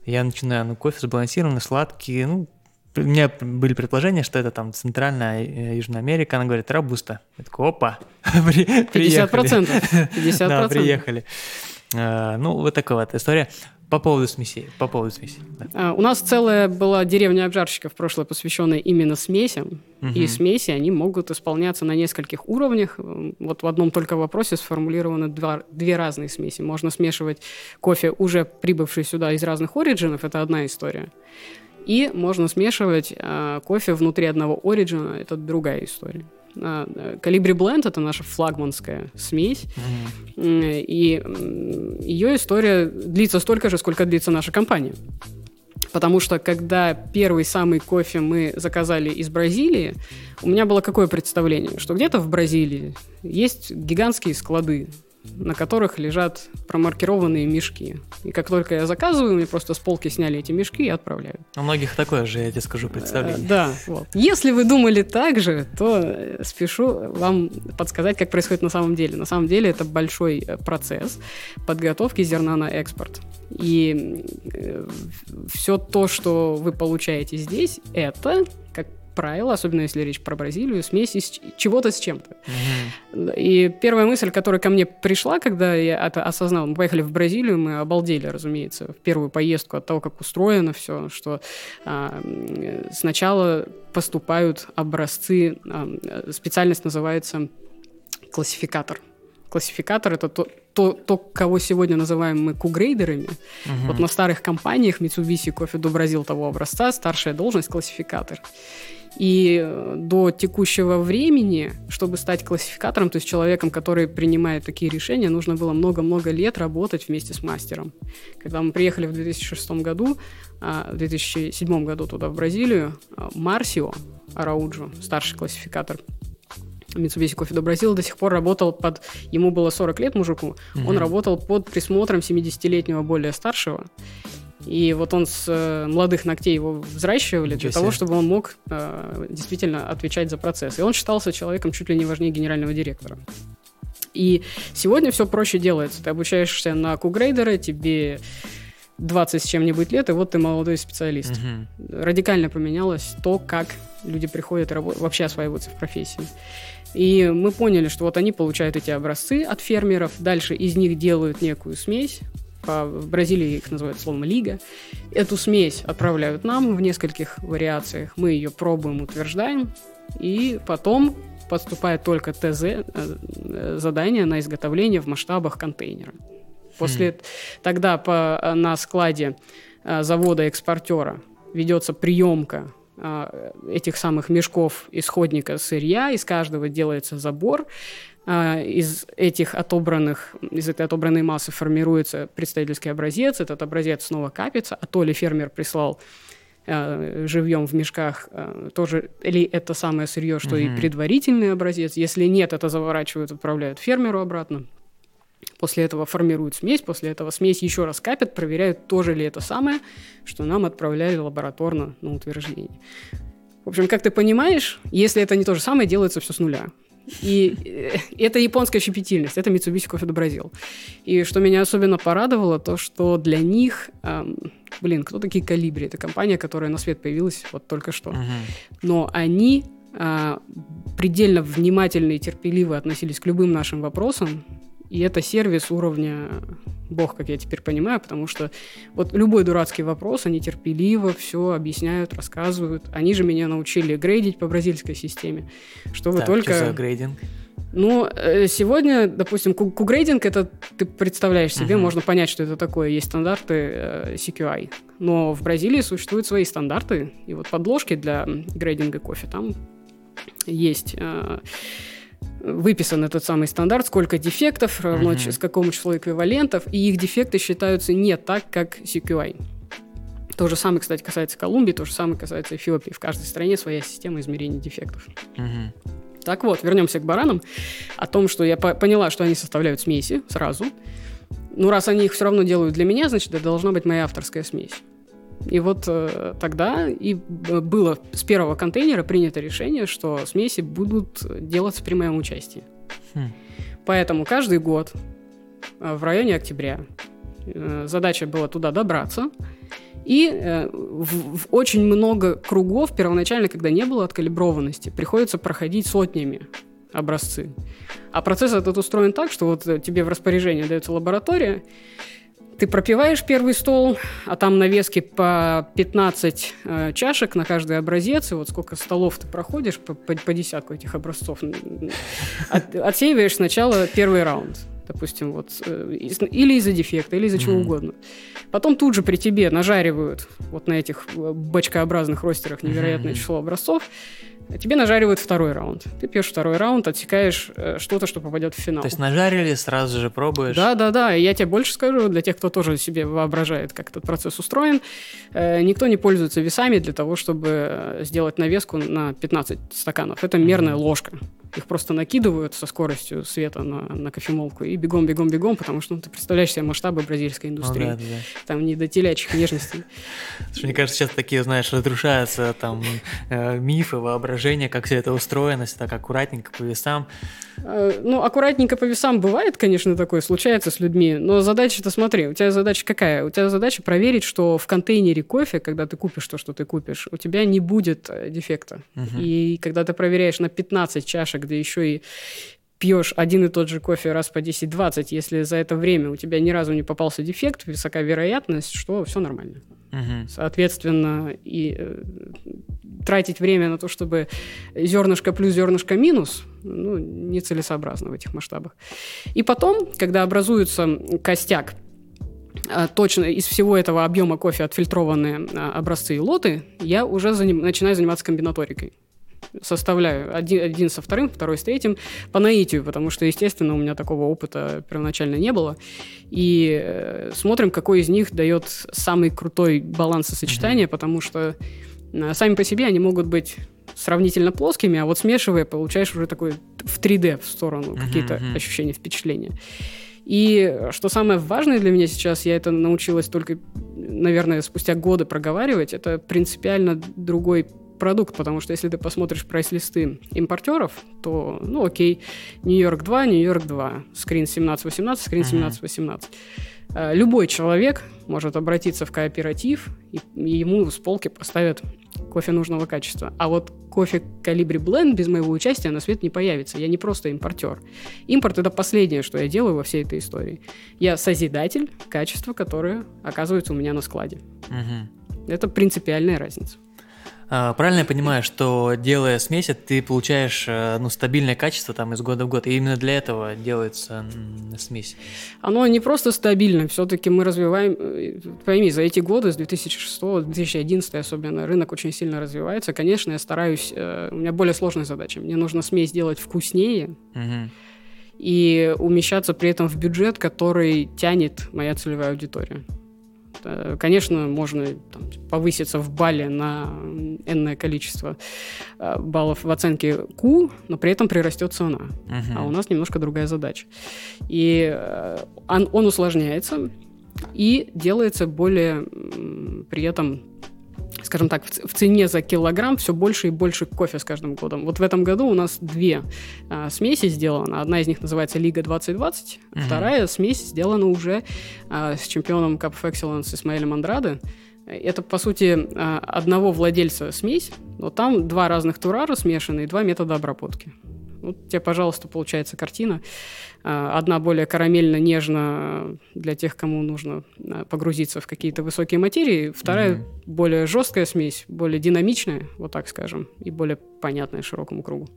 Я начинаю, ну, кофе сбалансированный, сладкий, ну, у меня были предположения, что это там Центральная э, Южная Америка. Она говорит, рабуста. Я такой, опа, 50%. 50%. Да, приехали. А, ну, вот такая вот история. По поводу смесей. По поводу смесей. Да. А, у нас целая была деревня обжарщиков прошлое, посвященная именно смесям. Угу. И смеси, они могут исполняться на нескольких уровнях. Вот в одном только вопросе сформулированы два, две разные смеси. Можно смешивать кофе, уже прибывший сюда из разных оригинов, это одна история. И можно смешивать э, кофе внутри одного оригина, это другая история. Калибри Бленд это наша флагманская смесь. Mm-hmm. И ее история длится столько же, сколько длится наша компания. Потому что когда первый самый кофе мы заказали из Бразилии, у меня было какое представление? Что где-то в Бразилии есть гигантские склады на которых лежат промаркированные мешки. И как только я заказываю, мне просто с полки сняли эти мешки и отправляют. У многих такое же, я тебе скажу, представление. Э, да, вот. Если вы думали так же, то э, спешу вам подсказать, как происходит на самом деле. На самом деле это большой э, процесс подготовки зерна на экспорт. И все то, что вы получаете здесь, это правило, особенно если речь про Бразилию, смесь из чего-то с чем-то. Угу. И первая мысль, которая ко мне пришла, когда я это осознал, мы поехали в Бразилию, мы обалдели, разумеется, в первую поездку от того, как устроено все, что а, сначала поступают образцы, а, специальность называется классификатор. Классификатор это то, то, то, кого сегодня называем мы кугрейдерами. Uh-huh. Вот на старых компаниях Mitsubishi Coffee до Бразил того образца старшая должность классификатор. И э, до текущего времени, чтобы стать классификатором, то есть человеком, который принимает такие решения, нужно было много-много лет работать вместе с мастером. Когда мы приехали в 2006 году, а, в 2007 году туда, в Бразилию, а, Марсио Арауджо, старший классификатор Mitsubishi Coffee до Бразила до сих пор работал под... Ему было 40 лет, мужику. Угу. Он работал под присмотром 70-летнего более старшего. И вот он с э, молодых ногтей его взращивали Ничего для себе. того, чтобы он мог э, действительно отвечать за процесс. И он считался человеком чуть ли не важнее генерального директора. И сегодня все проще делается. Ты обучаешься на кугрейдера, тебе 20 с чем-нибудь лет, и вот ты молодой специалист. Угу. Радикально поменялось то, как люди приходят работать, вообще осваиваются в профессии. И мы поняли, что вот они получают эти образцы от фермеров, дальше из них делают некую смесь, в Бразилии их называют словом лига. Эту смесь отправляют нам в нескольких вариациях. Мы ее пробуем, утверждаем, и потом поступает только ТЗ, э, задание на изготовление в масштабах контейнера. После хм. тогда по, э, на складе э, завода-экспортера ведется приемка этих самых мешков исходника сырья, из каждого делается забор, а, из этих отобранных, из этой отобранной массы формируется представительский образец, этот образец снова капится, а то ли фермер прислал э, живьем в мешках тоже, или это самое сырье, что mm-hmm. и предварительный образец. Если нет, это заворачивают, отправляют фермеру обратно. После этого формируют смесь, после этого смесь еще раз капят, проверяют, тоже ли это самое, что нам отправляли лабораторно на утверждение. В общем, как ты понимаешь, если это не то же самое, делается все с нуля. И э, это японская щепетильность, это Mitsubishi Coffee Brazil. И что меня особенно порадовало, то что для них, эм, блин, кто такие Калибри? Это компания, которая на свет появилась вот только что. Uh-huh. Но они э, предельно внимательно и терпеливо относились к любым нашим вопросам, и это сервис уровня бог, как я теперь понимаю, потому что вот любой дурацкий вопрос, они терпеливо все объясняют, рассказывают. Они же меня научили грейдить по бразильской системе. Что вы так, только... Что за грейдинг? Ну, э, сегодня, допустим, кугрейдинг, это ты представляешь себе, uh-huh. можно понять, что это такое. Есть стандарты э, CQI. Но в Бразилии существуют свои стандарты. И вот подложки для грейдинга кофе там есть. Э, выписан этот самый стандарт, сколько дефектов равно mm-hmm. с какому числу эквивалентов, и их дефекты считаются не так, как CQI. То же самое, кстати, касается Колумбии, то же самое касается Эфиопии. В каждой стране своя система измерения дефектов. Mm-hmm. Так вот, вернемся к баранам. О том, что я по- поняла, что они составляют смеси сразу. Ну, раз они их все равно делают для меня, значит, это должна быть моя авторская смесь. И вот э, тогда и было с первого контейнера принято решение, что смеси будут делаться при моем участии. Хм. Поэтому каждый год э, в районе октября э, задача была туда добраться. И э, в, в очень много кругов первоначально, когда не было откалиброванности, приходится проходить сотнями образцы. А процесс этот устроен так, что вот э, тебе в распоряжение дается лаборатория, ты пропиваешь первый стол, а там навески по 15 э, чашек на каждый образец, и вот сколько столов ты проходишь по, по, по десятку этих образцов. От, отсеиваешь сначала первый раунд допустим, вот, э, или из-за дефекта, или из-за mm-hmm. чего угодно. Потом тут же при тебе нажаривают вот на этих э, бочкообразных ростерах невероятное mm-hmm. число образцов, тебе нажаривают второй раунд. Ты пьешь второй раунд, отсекаешь э, что-то, что попадет в финал. То есть нажарили, сразу же пробуешь? Да, да, да. И я тебе больше скажу, для тех, кто тоже себе воображает, как этот процесс устроен, э, никто не пользуется весами для того, чтобы э, сделать навеску на 15 стаканов. Это мерная mm-hmm. ложка. Их просто накидывают со скоростью света на, на кофемолку и бегом, бегом, бегом, потому что ну, ты представляешь себе масштабы бразильской индустрии. Oh, да, да. Там не до телячьих нежностей. Мне кажется, сейчас такие, знаешь, разрушаются там мифы, воображения воображение, как все это устроено, все так аккуратненько по весам. Э, ну, аккуратненько по весам бывает, конечно, такое, случается с людьми, но задача-то смотри, у тебя задача какая? У тебя задача проверить, что в контейнере кофе, когда ты купишь то, что ты купишь, у тебя не будет э, дефекта. Угу. И когда ты проверяешь на 15 чашек, да еще и пьешь один и тот же кофе раз по 10-20, если за это время у тебя ни разу не попался дефект, высока вероятность, что все нормально. Угу. Соответственно, и э, тратить время на то, чтобы зернышко плюс зернышко минус, ну, нецелесообразно в этих масштабах. И потом, когда образуется костяк, а, точно из всего этого объема кофе отфильтрованные а, образцы и лоты, я уже заним, начинаю заниматься комбинаторикой. Составляю один, один со вторым, второй с третьим по наитию, потому что, естественно, у меня такого опыта первоначально не было. И э, смотрим, какой из них дает самый крутой баланс и сочетание, mm-hmm. потому что э, сами по себе они могут быть сравнительно плоскими, а вот смешивая, получаешь уже такой в 3D в сторону mm-hmm. какие-то ощущения, впечатления. И что самое важное для меня сейчас, я это научилась только, наверное, спустя годы проговаривать, это принципиально другой продукт, потому что если ты посмотришь прайс-листы импортеров, то, ну, окей, Нью-Йорк 2, Нью-Йорк 2, скрин 17-18, скрин 17-18. Э, любой человек может обратиться в кооператив, и ему с полки поставят кофе нужного качества. А вот кофе Калибри Бленд без моего участия на свет не появится. Я не просто импортер. Импорт — это последнее, что я делаю во всей этой истории. Я созидатель качества, которое оказывается у меня на складе. Угу. Это принципиальная разница. А, правильно я понимаю, что делая смесь, ты получаешь э, ну, стабильное качество там из года в год, и именно для этого делается смесь? Оно не просто стабильно, все-таки мы развиваем, э, пойми, за эти годы, с 2006 2011 особенно, рынок очень сильно развивается. Конечно, я стараюсь, э, у меня более сложная задача, мне нужно смесь сделать вкуснее, угу. и умещаться при этом в бюджет, который тянет моя целевая аудитория. Э, конечно, можно там, повыситься в балле на энное количество э, баллов в оценке Q, но при этом прирастет цена. Uh-huh. А у нас немножко другая задача. И э, он, он усложняется и делается более при этом скажем так, в цене за килограмм все больше и больше кофе с каждым годом. Вот в этом году у нас две а, смеси сделаны. Одна из них называется Лига 2020, угу. вторая смесь сделана уже а, с чемпионом Cup of Excellence Исмаэлем Андраде. Это, по сути, а, одного владельца смесь, но там два разных турара смешаны и два метода обработки. Вот тебе, пожалуйста, получается картина. А, одна более карамельно-нежно для тех, кому нужно а, погрузиться в какие-то высокие материи. Вторая mm-hmm. более жесткая смесь, более динамичная, вот так скажем, и более понятная широкому кругу.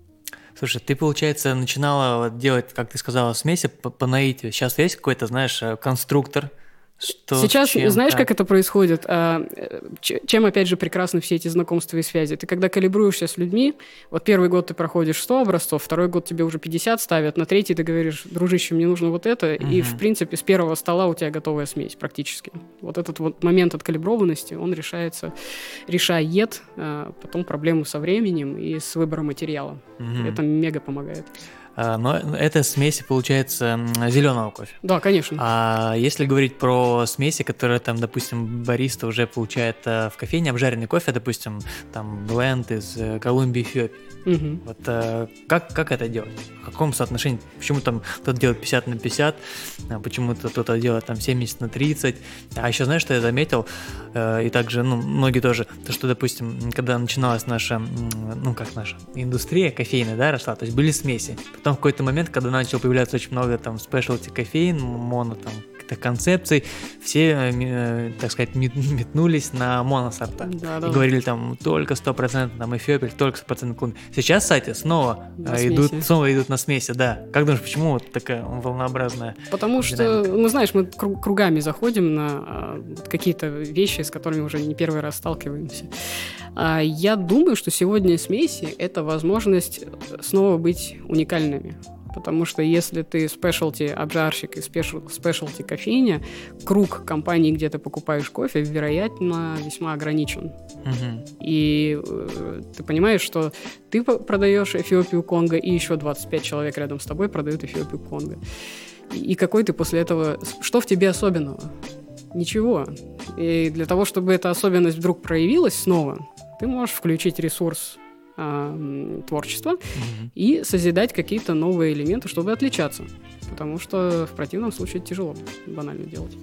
Слушай, ты, получается, начинала делать, как ты сказала, смеси по, по наитию. Сейчас есть какой-то, знаешь, э, конструктор, что Сейчас, чем, знаешь, как это происходит? А, чем, опять же, прекрасны все эти знакомства и связи? Ты когда калибруешься с людьми, вот первый год ты проходишь 100 образцов, второй год тебе уже 50 ставят, на третий ты говоришь, дружище, мне нужно вот это, угу. и, в принципе, с первого стола у тебя готовая смесь практически. Вот этот вот момент откалиброванности, он решается, решает а, потом проблему со временем и с выбором материала. Угу. Это мега помогает. А, но это смеси, получается, зеленого кофе. Да, конечно. А если говорить про смеси, которые там, допустим, бариста уже получает э, в кофейне, обжаренный кофе, допустим, там бленд из э, Колумбии, Эфиопии, Угу. Вот э, как, как это делать? В каком соотношении? Почему там кто-то делает 50 на 50, а почему-то кто-то делает там 70 на 30. А еще знаешь, что я заметил, э, и также, ну, многие тоже, то, что, допустим, когда начиналась наша, ну, как наша индустрия кофейная, да, росла, то есть были смеси. Потом в какой-то момент, когда начал появляться очень много там спешлти кофеин, моно там каких-то концепций, все, э, э, так сказать, метнулись на моносорта. Да, и да. говорили там только 100% там Эфиопия, только 100% Колумбия. Сейчас, кстати, снова на э, идут, смеси. снова идут на смеси, да. Как думаешь, почему вот такая волнообразная Потому динамика? что, ну знаешь, мы кругами заходим на какие-то вещи, с которыми уже не первый раз сталкиваемся. А, я думаю, что сегодня смеси — это возможность снова быть уникальными. Потому что если ты спешлти обжарщик и спешлти кофейня, круг компаний, где ты покупаешь кофе, вероятно, весьма ограничен. Угу. И э, ты понимаешь, что ты продаешь Эфиопию Конго, и еще 25 человек рядом с тобой продают Эфиопию Конго. И какой ты после этого... Что в тебе особенного? Ничего. И для того, чтобы эта особенность вдруг проявилась снова, ты можешь включить ресурс э, творчества угу. и созидать какие-то новые элементы, чтобы отличаться. Потому что в противном случае тяжело банально делать.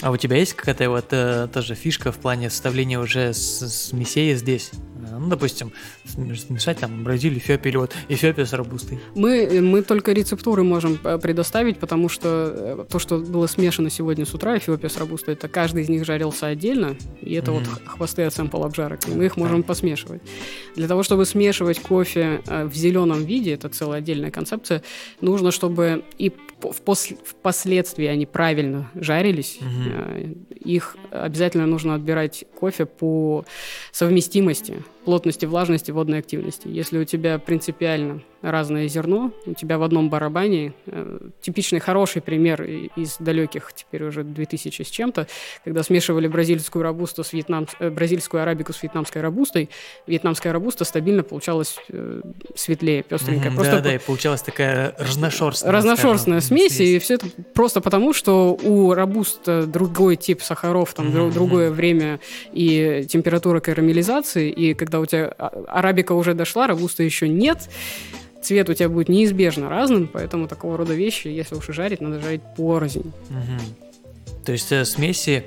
А у тебя есть какая-то вот э, тоже фишка в плане составления уже с, с здесь? Ну, допустим, смешать там Бразилию, Эфиопию или вот Эфиопия с рабустой. Мы, мы только рецептуры можем э, предоставить, потому что э, то, что было смешано сегодня с утра, Эфиопия с рабустой, это каждый из них жарился отдельно, и это mm-hmm. вот хвосты от сэмпл обжарок, и мы их можем посмешивать. Для того, чтобы смешивать кофе э, в зеленом виде, это целая отдельная концепция, нужно, чтобы и впоследствии впоследствии они правильно жарились, угу. их обязательно нужно отбирать кофе по совместимости, плотности, влажности, водной активности. Если у тебя принципиально разное зерно, у тебя в одном барабане, э, типичный хороший пример из далеких, теперь уже 2000 с чем-то, когда смешивали бразильскую рабусту с вьетнам, э, бразильскую арабику с вьетнамской рабустой, вьетнамская рабуста стабильно получалась э, светлее, пестренькая. Mm-hmm, просто да, да, и получалась такая разношерстная. Разношерстная смесь, смесь, и все это просто потому, что у рабуста другой тип сахаров, там mm-hmm. другое время и температура карамелизации, и когда у тебя а, арабика уже дошла, рабуста еще нет, цвет у тебя будет неизбежно разным, поэтому такого рода вещи, если уж и жарить, надо жарить порознь. Угу. То есть э, смеси,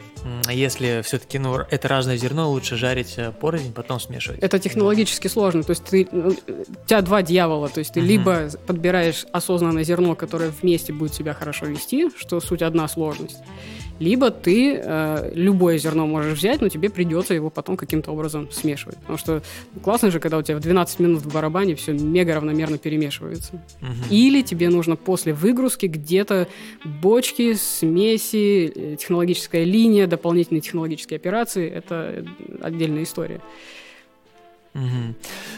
если все-таки ну, это разное зерно, лучше жарить э, порознь, потом смешивать. Это технологически сложно. То есть ты, ну, у тебя два дьявола. То есть ты угу. либо подбираешь осознанное зерно, которое вместе будет себя хорошо вести, что суть одна сложность, либо ты э, любое зерно можешь взять, но тебе придется его потом каким-то образом смешивать. Потому что классно же, когда у тебя в 12 минут в барабане все мега равномерно перемешивается. Угу. Или тебе нужно после выгрузки где-то бочки, смеси, э, технологическая линия, дополнительные технологические операции. Это отдельная история. Угу.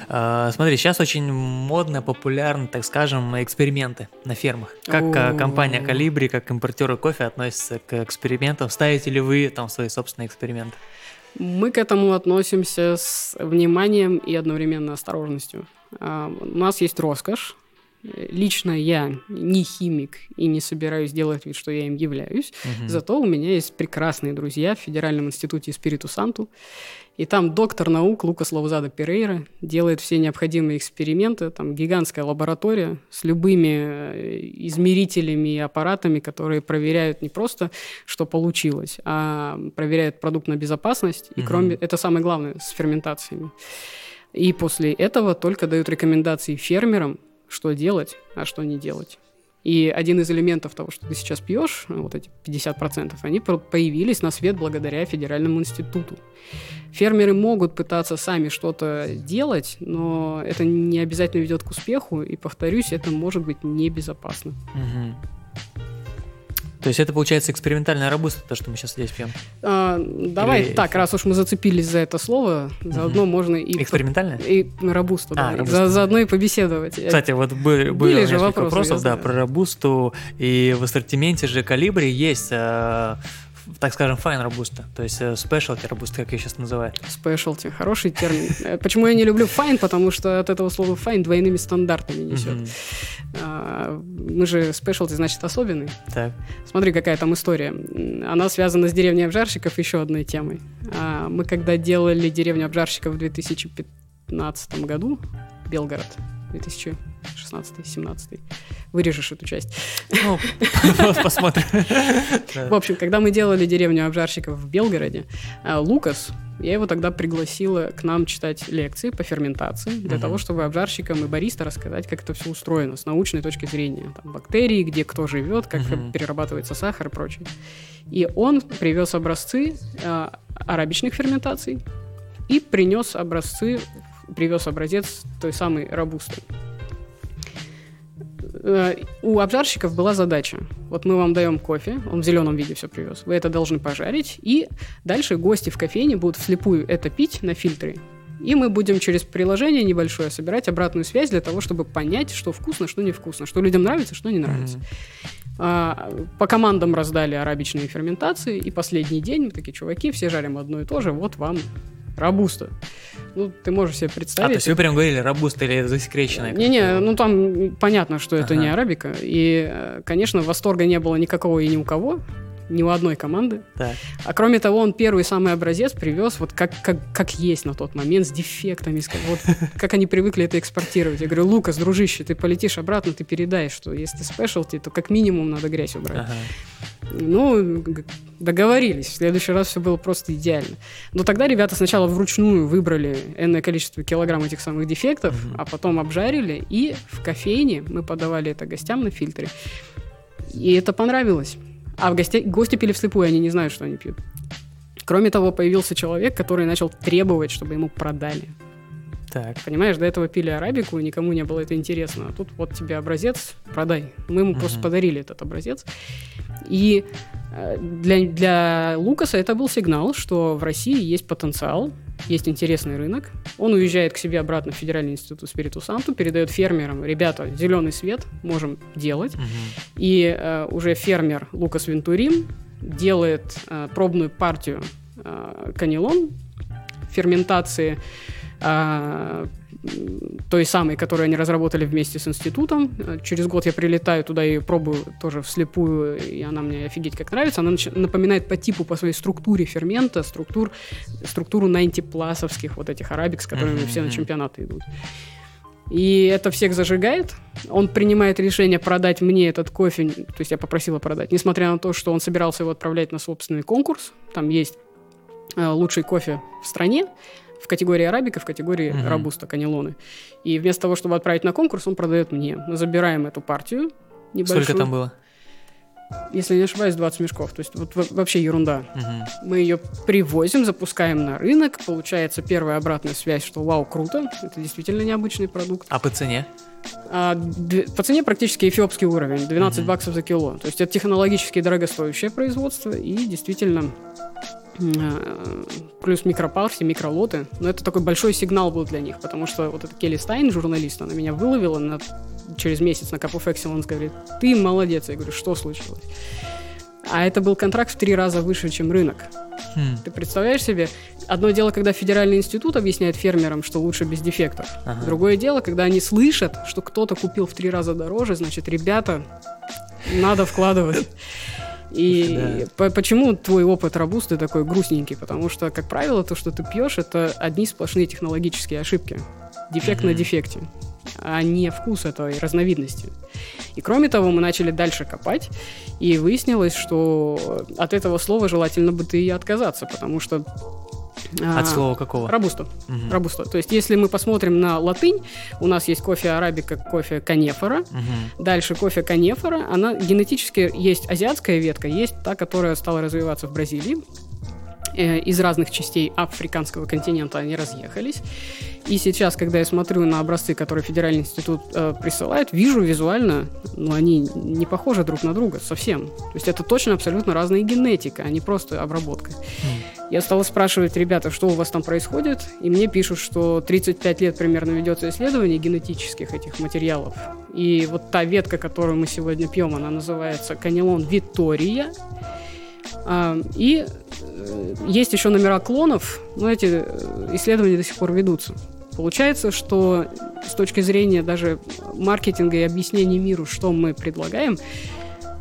А, смотри, сейчас очень модно, популярны, так скажем, эксперименты на фермах. Как О-о-о. компания Калибри, как импортеры кофе относятся к экспериментам? Ставите ли вы там свои собственные эксперименты? Мы к этому относимся с вниманием и одновременно осторожностью. А, у нас есть роскошь. Лично я не химик и не собираюсь делать вид, что я им являюсь. Угу. Зато у меня есть прекрасные друзья в Федеральном институте Спириту Санту. И там доктор наук Лукас Лаузада Перейра делает все необходимые эксперименты. Там гигантская лаборатория с любыми э, измерителями и аппаратами, которые проверяют не просто, что получилось, а проверяют продукт на безопасность. И кроме... Это самое главное с ферментациями. И после этого только дают рекомендации фермерам, что делать, а что не делать. И один из элементов того, что ты сейчас пьешь, вот эти 50%, они появились на свет благодаря Федеральному институту. Фермеры могут пытаться сами что-то делать, но это не обязательно ведет к успеху, и, повторюсь, это может быть небезопасно. Угу. То есть это получается экспериментальная робуста, то, что мы сейчас здесь пьем? А, давай Или... так, раз уж мы зацепились за это слово, заодно угу. можно и... Экспериментальная? И робусту, а, да. Робуста. За, заодно и побеседовать. Кстати, вот были, были же вопросы, вопросов, да, про робусту, и в ассортименте же калибри есть а, так скажем, fine робуста, то есть specialty э, робуста, как я сейчас называю. Specialty, хороший термин. Э, почему я не люблю fine? Потому что от этого слова fine двойными стандартами несет. А, мы же specialty, значит, особенный. Так. Смотри, какая там история. Она связана с деревней обжарщиков еще одной темой. А, мы когда делали деревню обжарщиков в 2015 году, Белгород, 2016-17. Вырежешь эту часть. Ну, посмотрим. В общем, когда мы делали деревню обжарщиков в Белгороде, а, Лукас, я его тогда пригласила к нам читать лекции по ферментации, для того, чтобы обжарщикам и бариста рассказать, как это все устроено с научной точки зрения. Там бактерии, где кто живет, как перерабатывается сахар и прочее. И он привез образцы э, арабичных ферментаций и принес образцы привез образец той самой робусты. Э, у обжарщиков была задача. Вот мы вам даем кофе, он в зеленом виде все привез. Вы это должны пожарить, и дальше гости в кофейне будут вслепую это пить на фильтре. И мы будем через приложение небольшое собирать обратную связь для того, чтобы понять, что вкусно, что невкусно, что людям нравится, что не нравится. Mm-hmm. По командам раздали арабичные ферментации, и последний день мы такие, чуваки, все жарим одно и то же, вот вам Робуста. Ну, ты можешь себе представить. А, то есть вы прям говорили робуста или засекреченная? Не-не, ну там понятно, что это ага. не арабика. И, э, конечно, восторга не было никакого и ни у кого ни у одной команды. Так. А кроме того, он первый самый образец привез вот как, как, как есть на тот момент, с дефектами, с, вот, как они привыкли это экспортировать. Я говорю, Лукас, дружище, ты полетишь обратно, ты передай, что если ты спешлти, то как минимум надо грязь убрать. Ага. Ну, договорились. В следующий раз все было просто идеально. Но тогда ребята сначала вручную выбрали энное количество килограмм этих самых дефектов, угу. а потом обжарили, и в кофейне мы подавали это гостям на фильтре. И это понравилось. А в гости, гости пили вслепую, они не знают, что они пьют. Кроме того, появился человек, который начал требовать, чтобы ему продали. Так. Понимаешь, до этого пили арабику, никому не было это интересно. А тут вот тебе образец, продай. Мы ему угу. просто подарили этот образец. И э, для, для Лукаса это был сигнал, что в России есть потенциал есть интересный рынок. Он уезжает к себе обратно в Федеральный институт Спириту Санту, передает фермерам, ребята, зеленый свет, можем делать. Угу. И э, уже фермер Лукас Вентурин делает э, пробную партию э, канилон ферментации э, той самой, которую они разработали вместе с институтом. Через год я прилетаю туда и пробую тоже вслепую, и она мне офигеть как нравится. Она напоминает по типу, по своей структуре фермента, структур, структуру 90-пласовских вот этих арабик, с которыми mm-hmm. все на чемпионаты идут. И это всех зажигает. Он принимает решение продать мне этот кофе, то есть я попросила продать, несмотря на то, что он собирался его отправлять на собственный конкурс. Там есть э, лучший кофе в стране в категории арабика, в категории угу. робуста, канелоны. И вместо того, чтобы отправить на конкурс, он продает мне. Мы забираем эту партию небольшую. Сколько там было? Если не ошибаюсь, 20 мешков. То есть вот вообще ерунда. Угу. Мы ее привозим, запускаем на рынок. Получается первая обратная связь, что вау, круто. Это действительно необычный продукт. А по цене? А, по цене практически эфиопский уровень. 12 угу. баксов за кило. То есть это технологически дорогостоящее производство и действительно плюс микропарси, микролоты. Но это такой большой сигнал был для них, потому что вот эта Келли Стайн, журналист, она меня выловила на, через месяц на Cup of Excellence, говорит, ты молодец. Я говорю, что случилось? А это был контракт в три раза выше, чем рынок. Хм. Ты представляешь себе? Одно дело, когда федеральный институт объясняет фермерам, что лучше без дефектов. Ага. Другое дело, когда они слышат, что кто-то купил в три раза дороже, значит, ребята, надо вкладывать. И да. почему твой опыт робусты такой грустненький? Потому что, как правило, то, что ты пьешь, это одни сплошные технологические ошибки. Дефект mm-hmm. на дефекте, а не вкус этой разновидности. И кроме того, мы начали дальше копать, и выяснилось, что от этого слова желательно бы ты и отказаться, потому что от а, слова какого? Робусто. Угу. Робусто. То есть, если мы посмотрим на латынь, у нас есть кофе арабика, кофе канефора. Угу. Дальше кофе канефора. Она генетически есть азиатская ветка, есть та, которая стала развиваться в Бразилии. Э, из разных частей африканского континента они разъехались. И сейчас, когда я смотрю на образцы, которые Федеральный институт э, присылает, вижу визуально, ну, они не похожи друг на друга совсем. То есть это точно абсолютно разная генетика, а не просто обработка. Mm. Я стала спрашивать, ребята, что у вас там происходит, и мне пишут, что 35 лет примерно ведется исследование генетических этих материалов. И вот та ветка, которую мы сегодня пьем, она называется канелон Витория. А, и э, есть еще номера клонов, но эти э, исследования до сих пор ведутся. Получается, что с точки зрения даже маркетинга и объяснения миру, что мы предлагаем,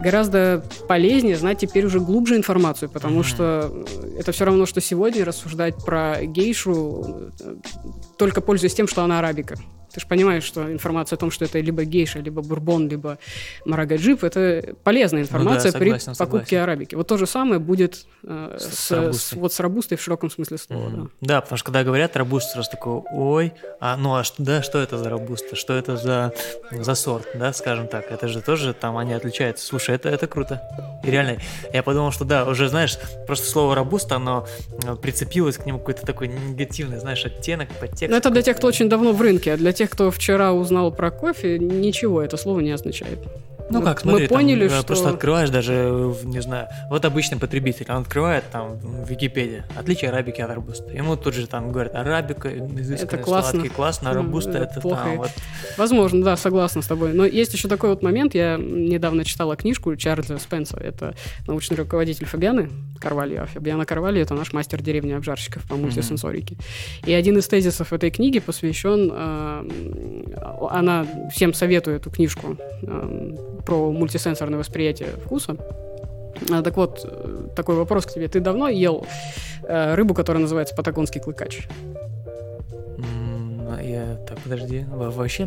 гораздо полезнее знать теперь уже глубже информацию, потому mm-hmm. что это все равно, что сегодня рассуждать про гейшу, э, только пользуясь тем, что она арабика. Ты же понимаешь, что информация о том, что это либо гейша, либо бурбон, либо марагаджип, это полезная информация ну да, согласен, при покупке согласен. арабики. Вот то же самое будет э, с, с, с, вот с робустой в широком смысле слова. Mm-hmm. Да. да, потому что когда говорят робуста, сразу такой, ой, а, ну а что, да, что это за робуста, что это за, за сорт, да, скажем так, это же тоже там они отличаются. Слушай, это, это круто. И реально, я подумал, что да, уже, знаешь, просто слово робуста, оно э, прицепилось к нему какой-то такой негативный, знаешь, оттенок, подтекст. Но это для тех, кто очень давно в рынке, а для тех, кто вчера узнал про кофе, ничего это слово не означает. Ну как, смотри, мы поняли, там, что... Просто открываешь даже, не знаю, вот обычный потребитель, он открывает там в Википедии отличие арабики от арбуста. Ему тут же там говорят, арабика, это классно. сладкий, классно, а арбуста это, это плохо. Там, вот... Возможно, да, согласна с тобой. Но есть еще такой вот момент, я недавно читала книжку Чарльза Спенса, это научный руководитель Фабианы Карвальо. Фабиана Карвальо это наш мастер деревни обжарщиков по мультисенсорике. Mm-hmm. И один из тезисов этой книги посвящен, э, она всем советует эту книжку, э, про мультисенсорное восприятие вкуса. А, так вот, э, такой вопрос к тебе. Ты давно ел э, рыбу, которая называется патагонский клыкач? Mm, я, так, подожди, вообще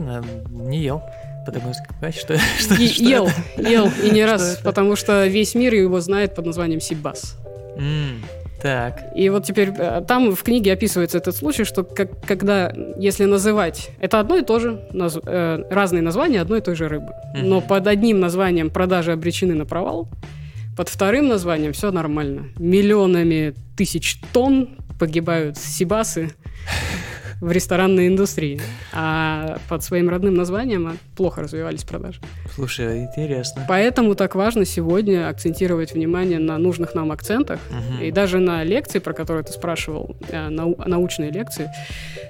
не ел. Патагонский клыкач? Что, что, и, что ел, это? ел, и не раз, потому что весь мир его знает под названием Сибас. Mm. Так. И вот теперь э, там в книге описывается этот случай, что как, когда, если называть, это одно и то же, наз, э, разные названия одной и той же рыбы. Угу. Но под одним названием продажи обречены на провал, под вторым названием все нормально. Миллионами тысяч тонн погибают сибасы. В ресторанной индустрии. А под своим родным названием плохо развивались продажи. Слушай, интересно. Поэтому так важно сегодня акцентировать внимание на нужных нам акцентах. Угу. И даже на лекции, про которые ты спрашивал, э, нау научные лекции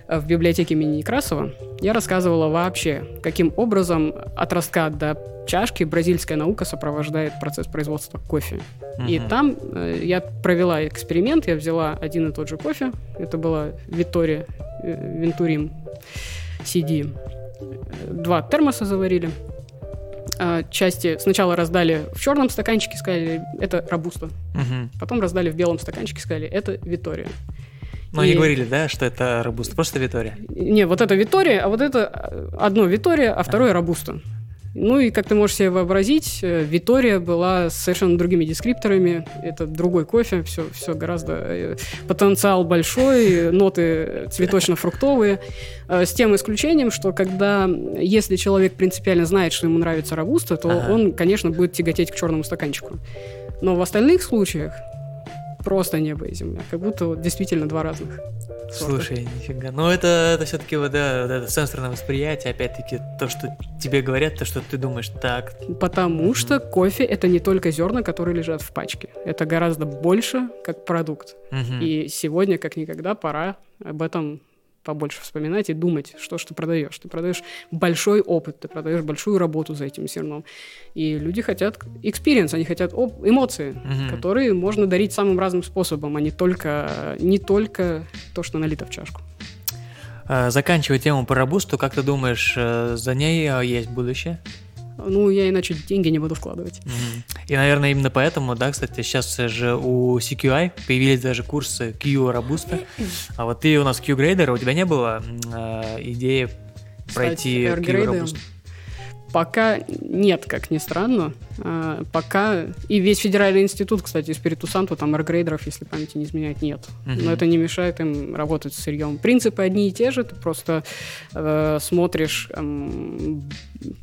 э, в библиотеке имени Некрасова, я рассказывала вообще, каким образом от ростка до чашки бразильская наука сопровождает процесс производства кофе. Угу. И там э, я провела эксперимент, я взяла один и тот же кофе, это была Виктория э, Вентурим CD. Два термоса заварили, а, части сначала раздали в черном стаканчике, сказали, это робуста. Угу. Потом раздали в белом стаканчике, сказали, это Витория. Но и... не говорили, да, что это робуста, просто Витория? Не, вот это Витория, а вот это одно Витория, а второе а. робуста. Ну и, как ты можешь себе вообразить, э, Витория была с совершенно другими дескрипторами. Это другой кофе, все, все гораздо... Э, потенциал большой, ноты цветочно-фруктовые. Э, с тем исключением, что когда, если человек принципиально знает, что ему нравится робуста, то ага. он, конечно, будет тяготеть к черному стаканчику. Но в остальных случаях просто небо и земля. Как будто вот действительно два разных. Слушай, нифига. Ну, это, это все-таки вот, да, вот это сенсорное восприятие, опять-таки, то, что тебе говорят, то, что ты думаешь так. Потому mm-hmm. что кофе это не только зерна, которые лежат в пачке. Это гораздо больше как продукт. Mm-hmm. И сегодня, как никогда, пора об этом побольше вспоминать и думать, что ж ты продаешь. Ты продаешь большой опыт, ты продаешь большую работу за этим зерном. И люди хотят experience, они хотят оп- эмоции, угу. которые можно дарить самым разным способом, а не только, не только то, что налито в чашку. А, заканчивая тему про Робусту, как ты думаешь, э, за ней э, есть будущее? Ну, я иначе деньги не буду вкладывать. И, наверное, именно поэтому, да, кстати, сейчас же у CQI появились даже курсы Q Robusta. А вот ты у нас Q-грейдер, у тебя не было э, идеи пройти Q Robusta? Пока нет, как ни странно. А, пока... И весь федеральный институт, кстати, Спириту Санту, там аргрейдеров, если памяти не изменяет, нет. Uh-huh. Но это не мешает им работать с сырьем. Принципы одни и те же. Ты просто э, смотришь, э,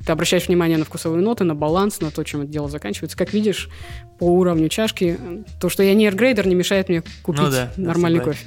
ты обращаешь внимание на вкусовые ноты, на баланс, на то, чем это дело заканчивается. Как видишь, по уровню чашки, то, что я не аргрейдер, не мешает мне купить ну, да, нормальный кофе.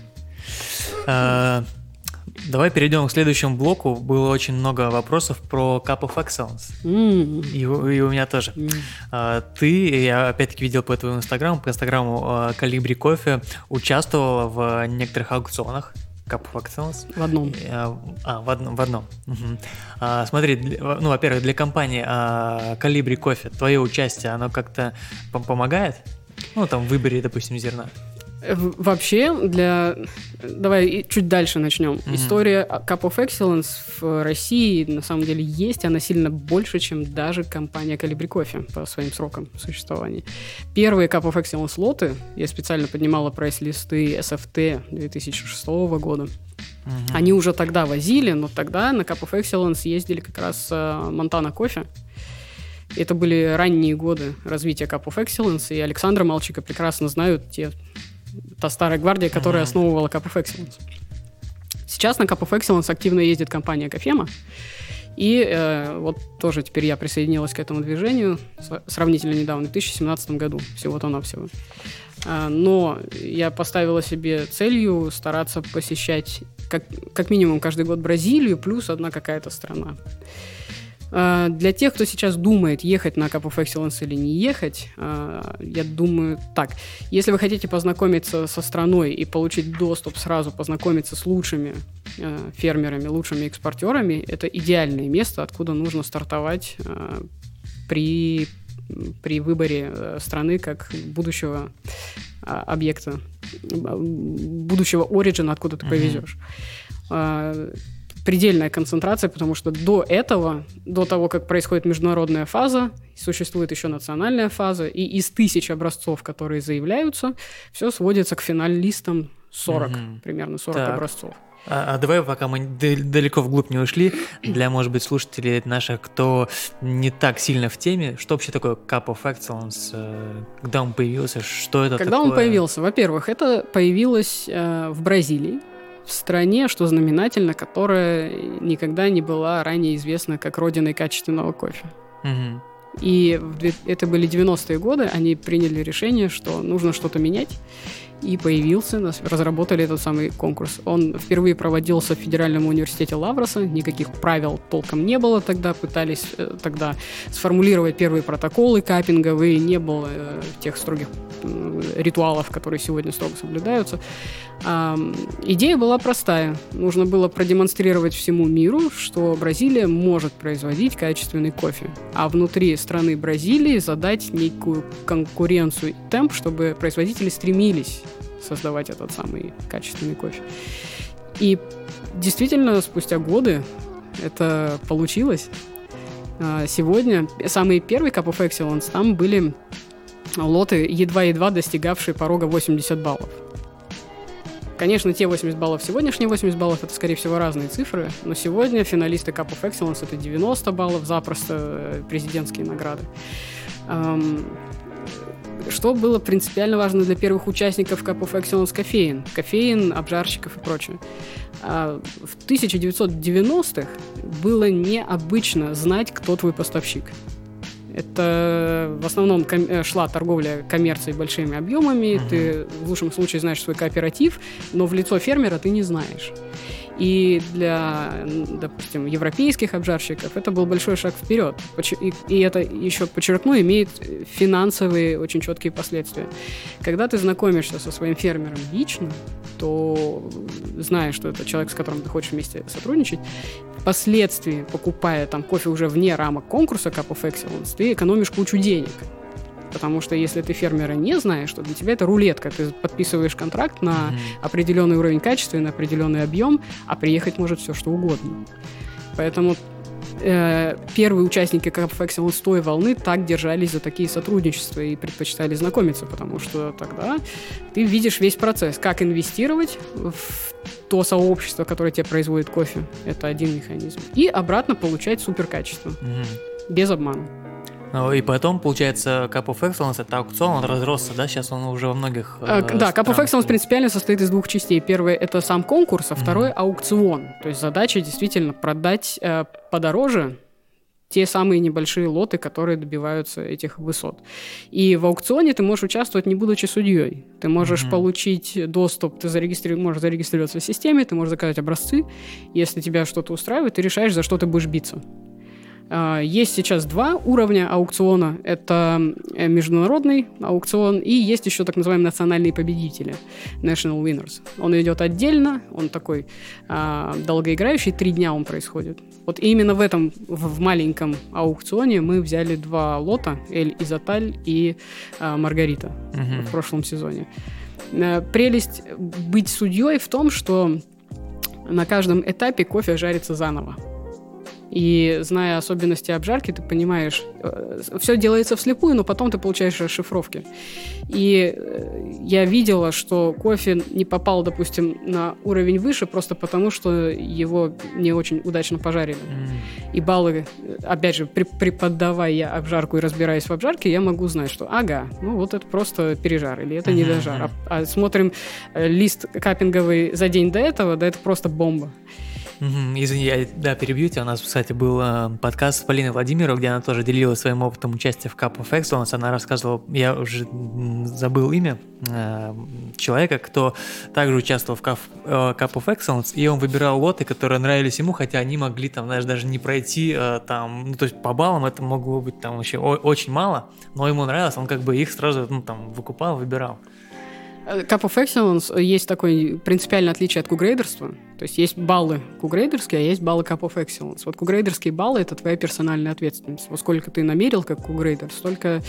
А, Давай перейдем к следующему блоку. Было очень много вопросов про Cup of Excellence. Mm. И, и у меня тоже. Mm. А, ты, я опять-таки видел по твоему инстаграму, по инстаграму Калибри Кофе, участвовала в некоторых аукционах. Cup of Excellence. В одном. А, а в одном. В одном. Угу. А, смотри, для, ну, во-первых, для компании а, Калибри Кофе твое участие, оно как-то помогает? Ну, там, в выборе, допустим, зерна. Вообще, для... Давай чуть дальше начнем. Mm-hmm. История Cup of Excellence в России на самом деле есть. Она сильно больше, чем даже компания Calibri Coffee по своим срокам существования. Первые Cup of Excellence лоты, я специально поднимала прайс-листы SFT 2006 года, Mm-hmm. Они уже тогда возили, но тогда на Cup of Excellence ездили как раз Монтана Кофе. Это были ранние годы развития Cup of Excellence, и Александра Малчика прекрасно знают те та старая гвардия, которая mm-hmm. основывала Cup of Excellence. Сейчас на Cup of Excellence активно ездит компания Кофема. И э, вот тоже теперь я присоединилась к этому движению сравнительно недавно, в 2017 году, всего-то навсего. А, но я поставила себе целью стараться посещать как, как минимум каждый год Бразилию, плюс одна какая-то страна. А, для тех, кто сейчас думает, ехать на Cup of Excellence или не ехать, а, я думаю так. Если вы хотите познакомиться со страной и получить доступ сразу, познакомиться с лучшими а, фермерами, лучшими экспортерами, это идеальное место, откуда нужно стартовать при, при выборе э, страны как будущего объекта, будущего оригина, откуда ты повезешь предельная концентрация, потому что до этого, до того, как происходит международная фаза, существует еще национальная фаза, и из тысяч образцов, которые заявляются, все сводится к финалистам 40, угу. примерно 40 так. образцов. А, а давай, пока мы далеко вглубь не ушли, для, может быть, слушателей наших, кто не так сильно в теме, что вообще такое Cup of Excellence, э, когда он появился, что это Когда такое? он появился? Во-первых, это появилось э, в Бразилии, в стране, что знаменательно, которая никогда не была ранее известна как родиной качественного кофе. Угу. И это были 90-е годы, они приняли решение, что нужно что-то менять. и появился, разработали этот самый конкурс. Он впервые проводился в Федеральном университете Лавроса, никаких правил толком не было тогда, пытались э, тогда сформулировать первые протоколы капинговые, не было э, тех строгих ритуалов, которые сегодня строго соблюдаются. А, идея была простая. Нужно было продемонстрировать всему миру, что Бразилия может производить качественный кофе, а внутри страны Бразилии задать некую конкуренцию и темп, чтобы производители стремились создавать этот самый качественный кофе. И действительно, спустя годы это получилось. А, сегодня самый первый Cup of Excellence, там были лоты, едва-едва достигавшие порога 80 баллов. Конечно, те 80 баллов, сегодняшние 80 баллов, это, скорее всего, разные цифры, но сегодня финалисты Cup of Excellence это 90 баллов, запросто э, президентские награды. Что было принципиально важно для первых участников Cup of Excellence кофеин? Кофеин, обжарщиков и прочее. А в 1990-х было необычно знать, кто твой поставщик. Это в основном ком- шла торговля коммерцией большими объемами. Uh-huh. Ты в лучшем случае знаешь свой кооператив, но в лицо фермера ты не знаешь. И для, допустим, европейских обжарщиков это был большой шаг вперед. И это еще подчеркну, имеет финансовые очень четкие последствия. Когда ты знакомишься со своим фермером лично, то зная, что это человек, с которым ты хочешь вместе сотрудничать, впоследствии, покупая там кофе уже вне рамок конкурса Cup of Excellence, ты экономишь кучу денег. Потому что если ты фермера не знаешь, то для тебя это рулетка. Ты подписываешь контракт на mm-hmm. определенный уровень качества и на определенный объем, а приехать может все что угодно. Поэтому э, первые участники Cup of Excellence с той волны так держались за такие сотрудничества и предпочитали знакомиться, потому что тогда ты видишь весь процесс, как инвестировать в то сообщество, которое тебе производит кофе. Это один механизм. И обратно получать супер качество. Mm-hmm. Без обмана. Ну, и потом, получается, Cup of Excellence, это аукцион, он разросся, да? Сейчас он уже во многих э, Да, Cup of Excellence принципиально состоит из двух частей. Первый — это сам конкурс, а второй mm-hmm. — аукцион. То есть задача действительно продать э, подороже те самые небольшие лоты, которые добиваются этих высот. И в аукционе ты можешь участвовать, не будучи судьей. Ты можешь mm-hmm. получить доступ, ты зарегистри... можешь зарегистрироваться в системе, ты можешь заказать образцы. Если тебя что-то устраивает, ты решаешь, за что ты будешь биться. А, есть сейчас два уровня аукциона. Это э, международный аукцион и есть еще так называемые национальные победители, national winners. Он идет отдельно, он такой а, долгоиграющий, три дня он происходит. Вот именно в этом, в маленьком аукционе мы взяли два лота, Эль Изоталь и а, Маргарита угу. в прошлом сезоне. А, прелесть быть судьей в том, что на каждом этапе кофе жарится заново. И зная особенности обжарки, ты понимаешь, э, все делается вслепую, но потом ты получаешь расшифровки. И э, я видела, что кофе не попал, допустим, на уровень выше просто потому, что его не очень удачно пожарили. Mm. И баллы, опять же, преподавая обжарку и разбираясь в обжарке, я могу знать, что ага, ну вот это просто пережар или это mm-hmm. А, а смотрим э, лист капинговый за день до этого, да это просто бомба. Извини, я да, перебью тебя. У нас, кстати, был э, подкаст с Полиной Владимировой, где она тоже делилась своим опытом участия в Cup of Excellence. Она рассказывала, я уже забыл имя э, человека, кто также участвовал в Cup, э, Cup of Excellence, и он выбирал лоты, которые нравились ему, хотя они могли там, знаешь, даже не пройти э, там, ну, то есть по баллам это могло быть там вообще очень мало, но ему нравилось, он как бы их сразу, ну, там, выкупал, выбирал. Cup of Excellence есть такое принципиальное отличие от кугрейдерства. То есть есть баллы кугрейдерские, а есть баллы Cup of Excellence. Вот кугрейдерские баллы — это твоя персональная ответственность. Вот сколько ты намерил как кугрейдер, столько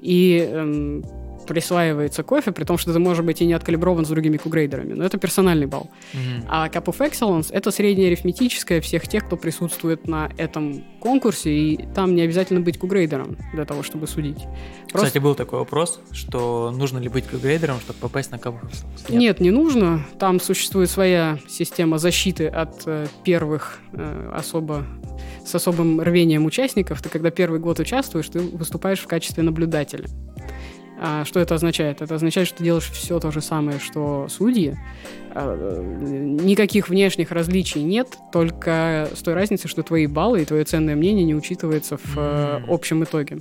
и эм, присваивается кофе, при том, что ты, может быть, и не откалиброван с другими кугрейдерами, но это персональный балл. Mm-hmm. А Cup of Excellence — это среднее арифметическое всех тех, кто присутствует на этом конкурсе, и там не обязательно быть кугрейдером для того, чтобы судить. Просто... Кстати, был такой вопрос, что нужно ли быть кугрейдером, чтобы попасть на Cup of Excellence? Нет, Нет не нужно. Там существует своя система защиты от э, первых э, особо с особым рвением участников. Ты когда первый год участвуешь, ты выступаешь в качестве наблюдателя. А что это означает? Это означает, что ты делаешь все то же самое, что судьи. А, никаких внешних различий нет, только с той разницей, что твои баллы и твое ценное мнение не учитывается в mm. общем итоге.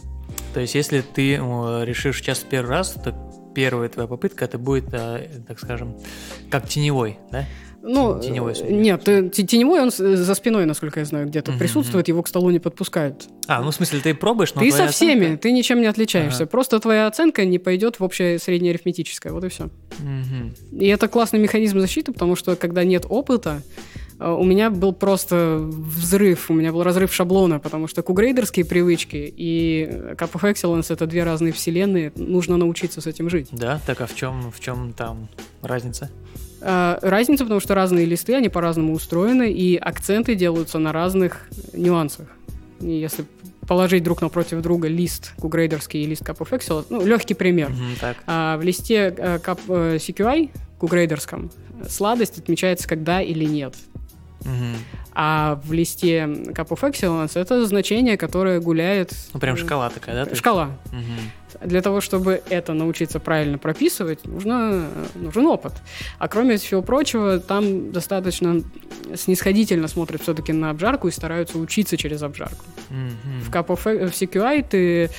То есть, если ты решишь сейчас первый раз, то первая твоя попытка, это будет, э, так скажем, как теневой, да? Ну, Теневой судья. нет, теневой он с- за спиной, насколько я знаю, где-то Мгм, присутствует, его к столу не подпускают. А, ну в смысле, ты пробуешь, но ты со всеми, оценка- ты ничем не отличаешься. Ага. Просто твоя оценка не пойдет в общее среднеарифметическое, вот и все. Мгм. И это классный механизм защиты, потому что когда нет опыта, э, у меня был просто взрыв, у меня был разрыв шаблона, потому что кугрейдерские привычки и Cup of Excellence — это две разные вселенные, нужно научиться с этим жить. Да, так а в чем, в чем там разница? А, Разница, потому что разные листы, они по-разному устроены, и акценты делаются на разных нюансах. И если положить друг напротив друга лист кугрейдерский и лист Cup of Excellence, ну, легкий пример. Мгм, так. А в листе э, Cup, э, CQI, кугрейдерском, сладость отмечается когда или нет. Мгм. А в листе Cup of Excellence это значение, которое гуляет... Ну прям э, шкала такая, да? Шкала. Мгм. Для того, чтобы это научиться правильно прописывать, нужно, нужен опыт. А кроме всего прочего, там достаточно снисходительно смотрят все-таки на обжарку и стараются учиться через обжарку. Мгм. В, of, в CQI ты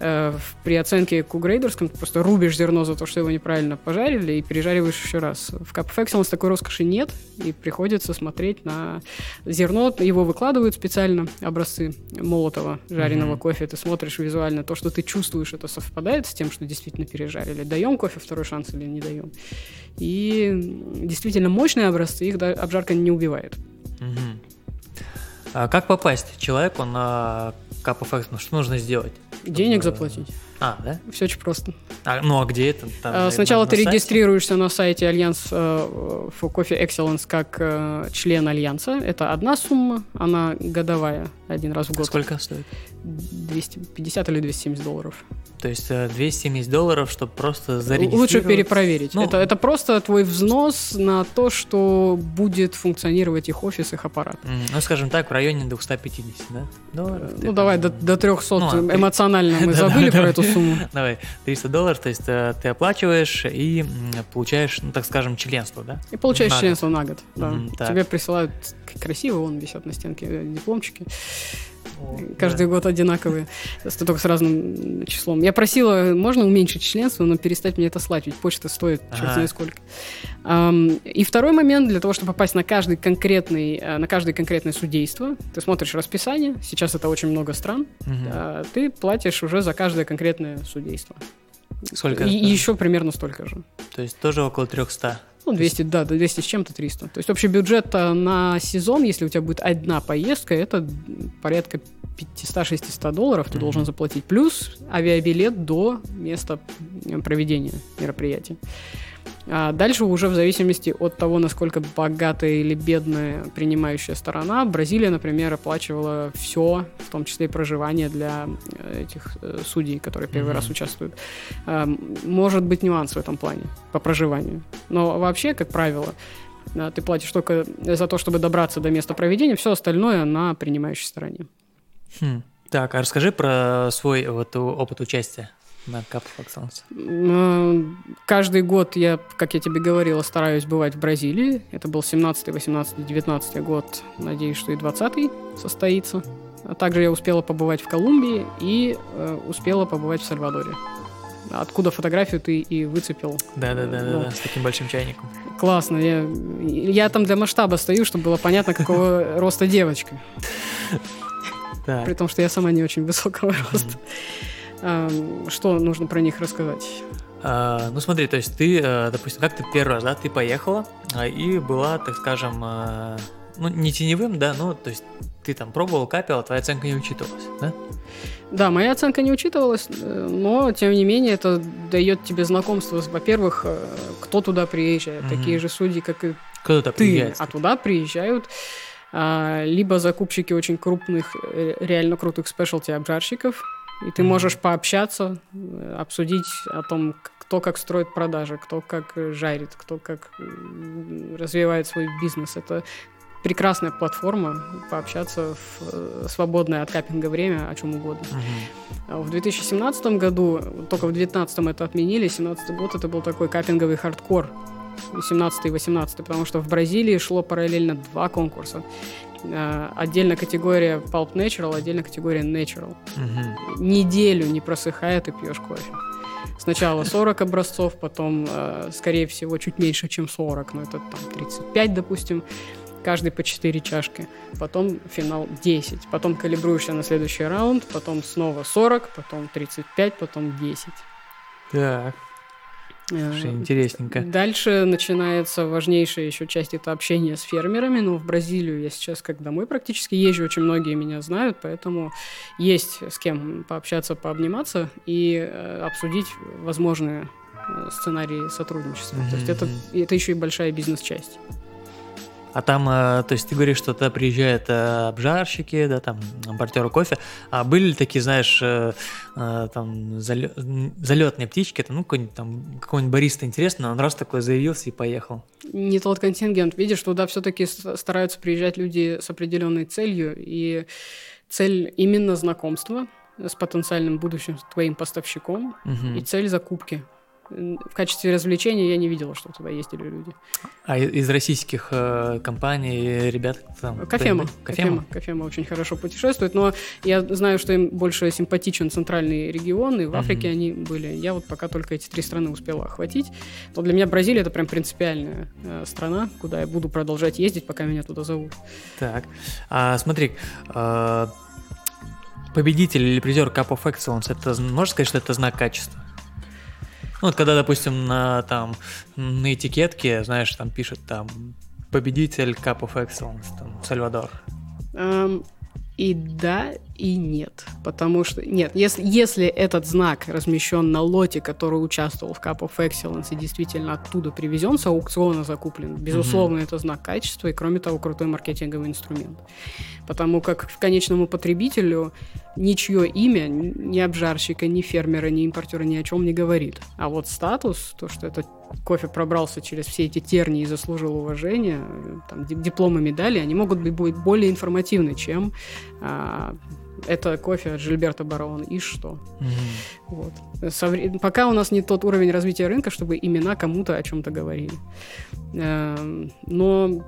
э, при оценке кугрейдерском просто рубишь зерно за то, что его неправильно пожарили, и пережариваешь еще раз. В of Excellence такой роскоши нет, и приходится смотреть на зерно. Его выкладывают специально, образцы молотого жареного Мгм. кофе. Ты смотришь визуально, то, что ты чувствуешь, это совпадает с тем, что действительно пережарили. Даем кофе второй шанс или не даем. И действительно мощные образцы, их обжарка не убивает. Мгм. А как попасть человеку на of Excellence? Что нужно сделать? Денег Чтобы- заплатить. А, да? Все очень просто. А, ну а где это? Там, А, на- Сначала на ты сайте? регистрируешься на сайте Альянс э, for Coffee Excellence как э, член Альянса. Это одна сумма, она годовая, один раз в год. Сколько стоит? 250 или 270 долларов. То есть э, 270 долларов, чтобы просто зарегистрировать. Лучше перепроверить. Ну, это, это просто твой взнос на то, что будет функционировать их офис, их аппарат. Ну, скажем так, в районе 250, да? Долларов? Ну, давай до, до 300 Ну, а, эмоционально мы забыли про эту сумму. Давай, 300 долларов, то есть э, ты оплачиваешь и получаешь, ну, так скажем, членство, да? И получаешь членство на год. Да. Тебе присылают красиво, вон висят на стенке э, дипломчики. О, Каждый год одинаковые, только с разным числом. Я просила, можно уменьшить членство, но перестать мне это слать, ведь почта стоит черт Ага. знает сколько. И второй момент, для того, чтобы попасть на каждый конкретный, э, на каждое конкретное судейство, ты смотришь расписание, сейчас это очень много стран, да. А, ты платишь уже за каждое конкретное судейство. Сколько? И, и еще примерно столько же. То есть тоже около 300. Ну, 200, да, до 200 с чем-то 300. То есть общий бюджет на сезон, если у тебя будет одна поездка, это порядка 500-600 долларов ты Мгм. должен заплатить. Плюс авиабилет до места проведения мероприятия. А дальше уже в зависимости от того, насколько богатая или бедная принимающая сторона, Бразилия, например, оплачивала все, в том числе и проживание для э, этих э, судей, которые первый Мгм. раз участвуют. А, Может быть нюанс в этом плане по проживанию. Но вообще, как правило, а, ты платишь только за то, чтобы добраться до места проведения, все остальное на принимающей стороне. Хм. Так, а расскажи про свой вот опыт участия на Excellence. М, Каждый год я, как я тебе говорила, стараюсь бывать в Бразилии. Это был 17, 18, 19 год. Надеюсь, что и 20 состоится. А также я успела побывать в Колумбии и э, успела побывать в Сальвадоре. Откуда фотографию ты и выцепил. Да-да-да, Да. да, с таким большим чайником. Классно. Я, я там для масштаба стою, чтобы было понятно, какого роста девочка. При том, что я сама не очень высокого роста. Что нужно про них рассказать? А, ну смотри, то есть ты, э, допустим, как ты первый раз, да, ты поехала а, и была, так скажем, э, ну не теневым, да, ну то есть ты там пробовал, капила, твоя оценка не учитывалась, да? Да, моя оценка не учитывалась, э, но, тем не менее, это дает тебе знакомство, во-первых, кто туда приезжает. Мгм. Такие же судьи, как и Кто туда ты. приезжает? А туда приезжают а, либо закупщики очень крупных, реально крутых спешлти-обжарщиков, и ты можешь пообщаться, э, обсудить о том, кто как строит продажи, кто как э, жарит, кто как развивает свой бизнес. Это прекрасная платформа пообщаться в э, свободное от капинга время о чем угодно. А В 2017 году, только в 2019 это отменили, 2017 год это был такой капинговый хардкор, 17 и 18, потому что в Бразилии шло параллельно два конкурса. А, Отдельно категория Pulp Natural, отдельно категория Natural. Мгм. Неделю не просыхает и пьешь кофе. Сначала 40 образцов, потом, э, скорее всего, чуть меньше, чем 40, но это там 35, допустим каждый по 4 чашки, потом финал 10, потом калибруешься на следующий раунд, потом снова 40, потом 35, потом 10. Так. Слушай, э, интересненько. Дальше начинается важнейшая еще часть, это общение с фермерами. Но в Бразилию я сейчас как домой практически езжу, очень многие меня знают, поэтому есть с кем пообщаться, пообниматься и э, обсудить возможные э, сценарии сотрудничества. Mm-hmm. То есть это, это еще и большая бизнес-часть. А там, э, то есть ты говоришь, что туда приезжают э, обжарщики, да, там, импортеры кофе. А были ли такие, знаешь, э, там, залетные птички, это, ну, какой-нибудь там, какой-нибудь бариста интересный, он раз такой заявился и поехал? Не тот контингент. Видишь, туда все-таки стараются приезжать люди с определенной целью, и цель именно знакомства с потенциальным будущим твоим поставщиком, угу. и цель закупки в качестве развлечения я не видела, что туда ездили люди. А из российских э, компаний ребят там? Кофема. Кофема. Кофема очень хорошо путешествует, но я знаю, что им больше симпатичен центральный регион, и в Африке mm-hmm. они были. Я вот пока только эти три страны успела охватить. Но для меня Бразилия это прям принципиальная э, страна, куда я буду продолжать ездить, пока меня туда зовут. Так, а, смотри, э, победитель или призер Cup of Excellence, это можно сказать, что это знак качества? Ну, когда, допустим, на, там, на этикетке, знаешь, там пишет там победитель Cup of Excellence, там, Сальвадор. Um, и да, и нет. Потому что, нет, если, если этот знак размещен на лоте, который участвовал в Cup of Excellence и действительно оттуда привезен, с аукциона закуплен, безусловно, mm-hmm. это знак качества и, кроме того, крутой маркетинговый инструмент. Потому как конечному потребителю ничье имя, ни обжарщика, ни фермера, ни импортера ни о чем не говорит. А вот статус, то, что этот кофе пробрался через все эти тернии и заслужил уважения, там, дипломы, медали, они могут быть более информативны, чем а, это кофе от Жильберта Барона и что. Mm-hmm. Вот. Со, пока у нас не тот уровень развития рынка, чтобы имена кому-то о чем-то говорили. Э, но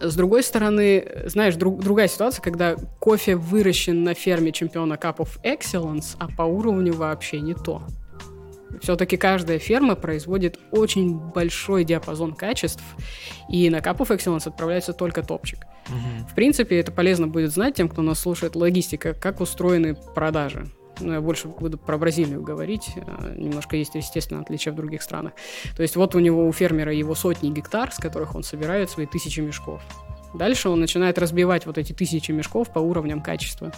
с другой стороны, знаешь, друг, другая ситуация, когда кофе выращен на ферме чемпиона Cup of Excellence, а по уровню вообще не то. Все-таки каждая ферма производит очень большой диапазон качеств, и на Cup of Excellence отправляется только топчик. Угу. В принципе, это полезно будет знать тем, кто нас слушает, логистика, как устроены продажи. Ну, я больше буду про Бразилию говорить. А, немножко есть, естественно, отличия в других странах. То есть вот у него, у фермера его сотни гектар, с которых он собирает свои тысячи мешков. Дальше он начинает разбивать вот эти тысячи мешков по уровням качества.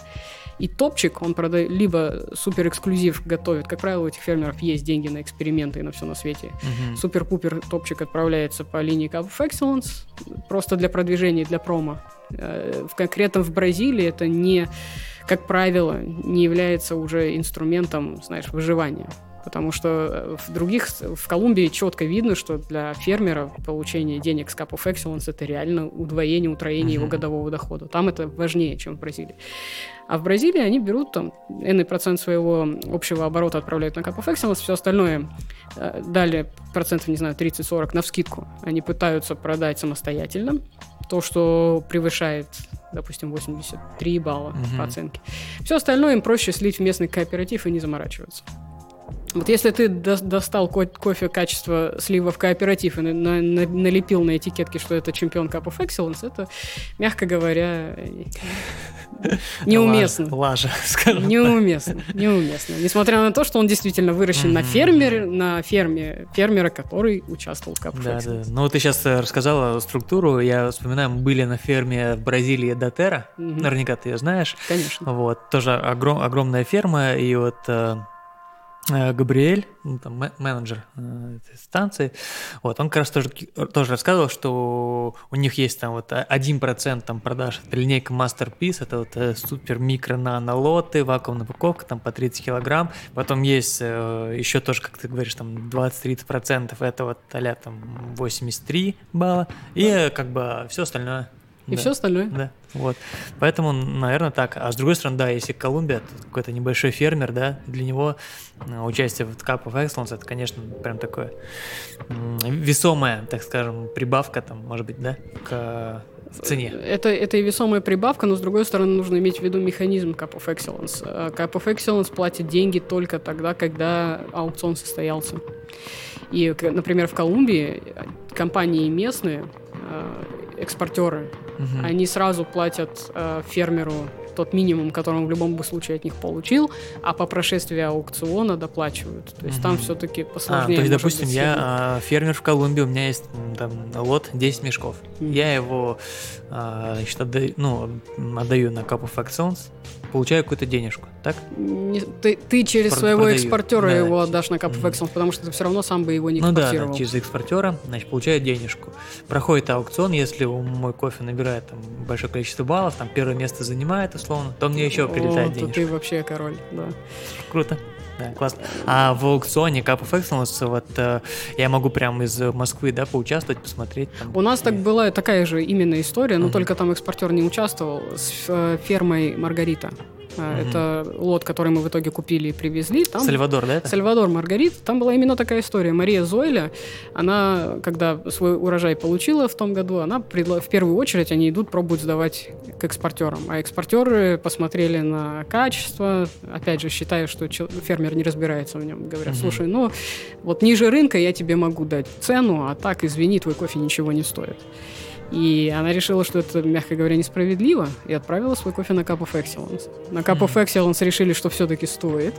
И топчик он продает, либо супер эксклюзив готовит. Как правило, у этих фермеров есть деньги на эксперименты и на все на свете. Uh-huh. Супер-пупер топчик отправляется по линии Cup of Excellence, просто для продвижения, для промо. Э, в конкретно в Бразилии это не, как правило, не является уже инструментом, знаешь, выживания потому что э, в других, в Колумбии четко видно, что для фермера получение денег с Cup of Excellence это реально удвоение, утроение mm-hmm. его годового дохода. Там это важнее, чем в Бразилии. А в Бразилии они берут там n процент своего общего оборота отправляют на Cup of Excellence, все остальное э, дали процентов, не знаю, 30-40 на вскидку. Они пытаются продать самостоятельно то, что превышает допустим, 83 балла угу. по оценке. Все остальное им проще слить в местный кооператив и не заморачиваться. Вот если ты до достал ко кофе качества слива в кооператив и на на налепил на этикетке, что это чемпион Cup of Excellence, это, мягко говоря, неуместно. Лажа, скажем Неуместно, неуместно. Несмотря на то, что он действительно выращен на фермере, на ферме фермера, который участвовал в Cup of да, Excellence. Да. Ну вот ты сейчас э, рассказала структуру, я вспоминаю, мы были на ферме в Бразилии Дотера, наверняка ты ее знаешь. Конечно. Вот, тоже огром огромная ферма, и вот Э, Габриэль, ну, там, менеджер э, этой станции, вот, он как раз тоже, тоже рассказывал, что у них есть там вот 1% там продаж, это линейка Masterpiece, это вот э, супер микро нано лоты, вакуумная упаковка там по 30 килограмм, потом есть еще тоже, как ты говоришь, там 20-30% это вот а там 83 балла, и как бы все остальное и да. все остальное. Да, вот. Поэтому, наверное, так. А с другой стороны, да, если Колумбия, какой-то небольшой фермер, да, для него э, участие в Cup of Excellence, это, конечно, прям такое весомая, так скажем, прибавка, там, может быть, да, к цене. Это, это и весомая прибавка, но с другой стороны нужно иметь в виду механизм Cup of Excellence. Э, Cup of Excellence платит деньги только тогда, когда аукцион состоялся. И, например, в Колумбии компании местные, э, экспортеры, угу. они сразу платят э, фермеру тот минимум, который он в любом случае от них получил, а по прошествии аукциона доплачивают. То есть mm-hmm. там все-таки посложнее. А, то есть, допустим, я а, фермер в Колумбии, у меня есть там лот 10 мешков. Mm-hmm. Я его а, значит, отдаю, ну, отдаю на Cup of Actions, получаю какую-то денежку, так? Не, ты, ты через Про- своего продаю. экспортера да, его отдашь на of Excellence, потому что ты все равно сам бы его не экспортировал. Ну да, через экспортера, значит, получаю денежку. Проходит аукцион, если мой кофе набирает там большое количество баллов, там первое место занимает условно, то мне еще прилетает О, денежка. ты вообще король, да. Круто. Да, классно. А в аукционе Cup of Excellence, вот э, я могу прямо из Москвы, да, поучаствовать, посмотреть. Там, У нас и... так была такая же именно история, но uh-huh. только там экспортер не участвовал с э, фермой Маргарита. Mm-hmm. Это лот, который мы в итоге купили и привезли. Там, Сальвадор, да? Это? Сальвадор Маргарит. Там была именно такая история. Мария Зойля, она, когда свой урожай получила в том году, она предла... в первую очередь они идут пробуют сдавать к экспортерам. А экспортеры посмотрели на качество, опять же, считая, что фермер не разбирается в нем. Говорят, слушай, ну вот ниже рынка я тебе могу дать цену, а так, извини, твой кофе ничего не стоит. И она решила, что это, мягко говоря, несправедливо, и отправила свой кофе на Cup of Excellence. На Cup of Excellence решили, что все-таки стоит.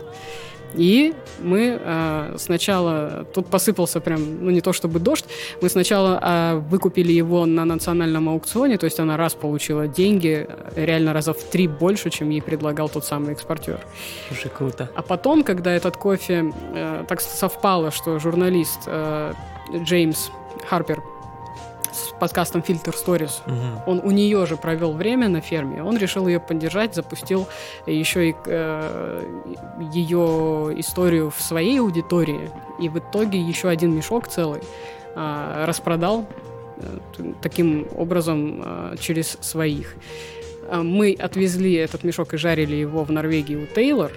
И мы э, сначала, тут посыпался прям, ну не то чтобы дождь, мы сначала э, выкупили его на национальном аукционе, то есть она раз получила деньги, реально раза в три больше, чем ей предлагал тот самый экспортер. Слушай, круто. А потом, когда этот кофе э, так совпало, что журналист э, Джеймс Харпер подкастом Filter Stories. Угу. Он у нее же провел время на ферме. Он решил ее поддержать, запустил еще и э, ее историю в своей аудитории. И в итоге еще один мешок целый э, распродал э, таким образом э, через своих. Э, мы отвезли этот мешок и жарили его в Норвегии у Тейлор.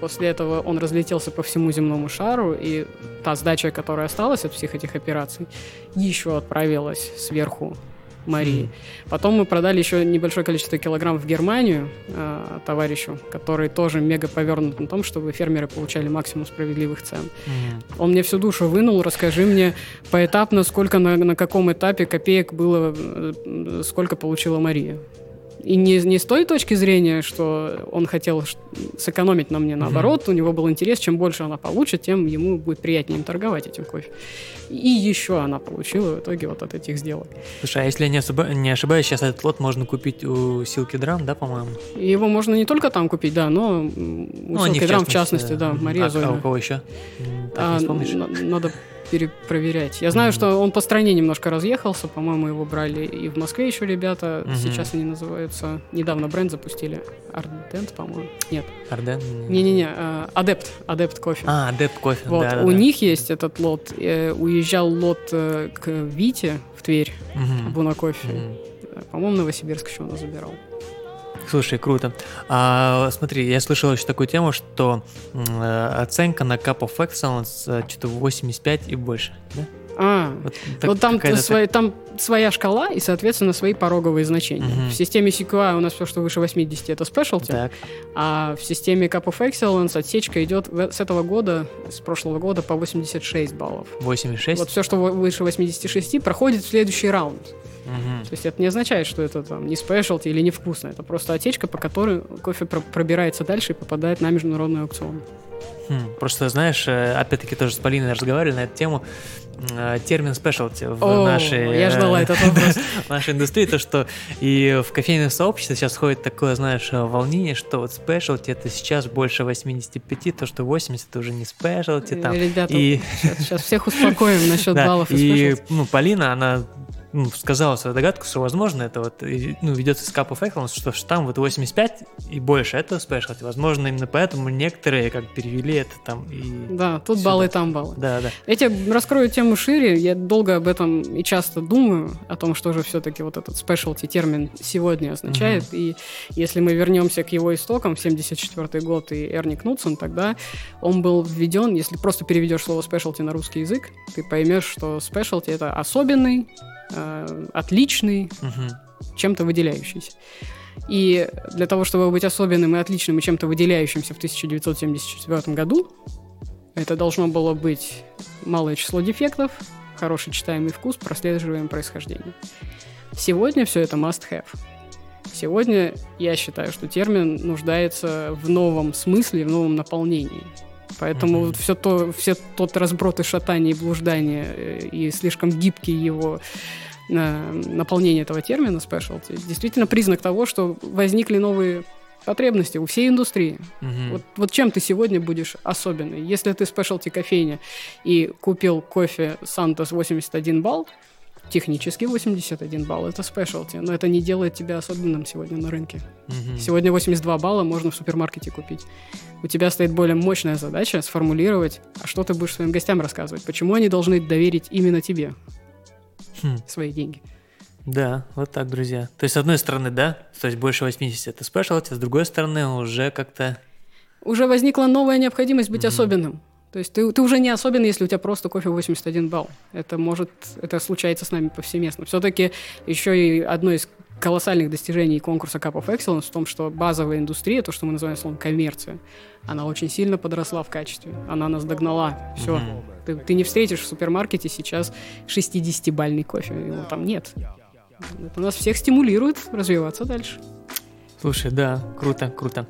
После этого он разлетелся по всему земному шару, и та сдача, которая осталась от всех этих операций, еще отправилась сверху Марии. Mm. Потом мы продали еще небольшое количество килограмм в Германию э, товарищу, который тоже мега повернут на том, чтобы фермеры получали максимум справедливых цен. Mm. Он мне всю душу вынул, расскажи мне поэтапно, сколько на, на каком этапе копеек было, э, сколько получила Мария. И не, не с той точки зрения, что он хотел сэкономить на мне, наоборот, mm-hmm. у него был интерес, чем больше она получит, тем ему будет приятнее им торговать этим кофе. И еще она получила в итоге вот от этих сделок. Слушай, а если я не, особо, не ошибаюсь, сейчас этот лот можно купить у Силки Драм, да, по-моему? Его можно не только там купить, да, но у ну, Силки Драм в частности, да, Мария а, Зойна. А у кого еще? Так, а, надо перепроверять. Я знаю, mm-hmm. что он по стране немножко разъехался, по-моему, его брали и в Москве еще ребята. Mm-hmm. Сейчас они называются... Недавно бренд запустили. Ардент, по-моему. Нет. Ардент? Не-не-не, Адепт. Адепт кофе. А, Адепт кофе, Вот, да, у да, них есть этот лот. Э, уезжал лот э, к Вите в Тверь, mm-hmm. Буна кофе. Mm-hmm. По-моему, Новосибирск еще он забирал. Слушай, круто. А, смотри, я слышал еще такую тему, что э, оценка на Cup of Excellence э, что-то 85 и больше, да? А, вот, так, вот там, свои, там своя шкала и, соответственно, свои пороговые значения. Угу. В системе CQI у нас все, что выше 80, это specialty, так. а в системе Cup of Excellence отсечка идет с этого года, с прошлого года по 86 баллов. 86? Вот все, что выше 86, проходит в следующий раунд. Угу. То есть это не означает, что это там не спешлти или невкусно. Это просто отечка, по которой кофе пробирается дальше и попадает на международный аукцион. Хм, просто, знаешь, э, опять-таки тоже с Полиной разговаривали на эту тему. Э, термин спешлти в О, нашей... Я ждала этот вопрос. в нашей индустрии, то, что и в кофейном сообществе сейчас ходит такое, знаешь, волнение, что вот спешлти это сейчас больше 85, то, что 80 это уже не спешлти. Там. Ребята, и... сейчас, сейчас всех успокоим насчет баллов и, и ну, Полина, она ну, сказала свою догадку, что, возможно, это вот ну, ведется с Cup of Excellence, что там вот 85 и больше это specialty. Возможно, именно поэтому некоторые как перевели это там и... Да, тут сюда. баллы, там баллы. Да, да. Я тебе раскрою тему шире. Я долго об этом и часто думаю, о том, что же все-таки вот этот specialty термин сегодня означает. Угу. И если мы вернемся к его истокам, 74 год и Эрни Кнутсон, тогда он был введен, если просто переведешь слово specialty на русский язык, ты поймешь, что specialty это особенный э, отличный, угу. чем-то выделяющийся. И для того, чтобы быть особенным и отличным и чем-то выделяющимся в 1974 году, это должно было быть малое число дефектов, хороший читаемый вкус, прослеживаемое происхождение. Сегодня все это must-have. Сегодня я считаю, что термин нуждается в новом смысле, в новом наполнении. Поэтому mm-hmm. все, то, все тот разброд и шатание и блуждание э, и слишком гибкий его э, наполнение этого термина specialty действительно признак того, что возникли новые потребности у всей индустрии. Угу. Вот, вот чем ты сегодня будешь особенный? Если ты спешлти кофейня и купил кофе Santos 81 балл, технически 81 балл это спешлти, но это не делает тебя особенным сегодня на рынке. Угу. Сегодня 82 балла можно в супермаркете купить. У тебя стоит более мощная задача сформулировать, а что ты будешь своим гостям рассказывать, почему они должны доверить именно тебе хм. свои деньги. Да, вот так, друзья. То есть, с одной стороны, да, то есть больше 80 это спешлти, с другой стороны, уже как-то... Уже возникла новая необходимость быть mm-hmm. особенным. То есть ты, ты уже не особенный, если у тебя просто кофе 81 балл. Это может, это случается с нами повсеместно. Все-таки еще и одно из колоссальных достижений конкурса Cup of Excellence в том, что базовая индустрия, то, что мы называем словом коммерция, она очень сильно подросла в качестве. Она нас догнала. Все. Mm-hmm. Ты, ты не встретишь в супермаркете сейчас 60-бальный кофе. Его там нет. Это нас всех стимулирует развиваться дальше. Слушай, да, круто, круто.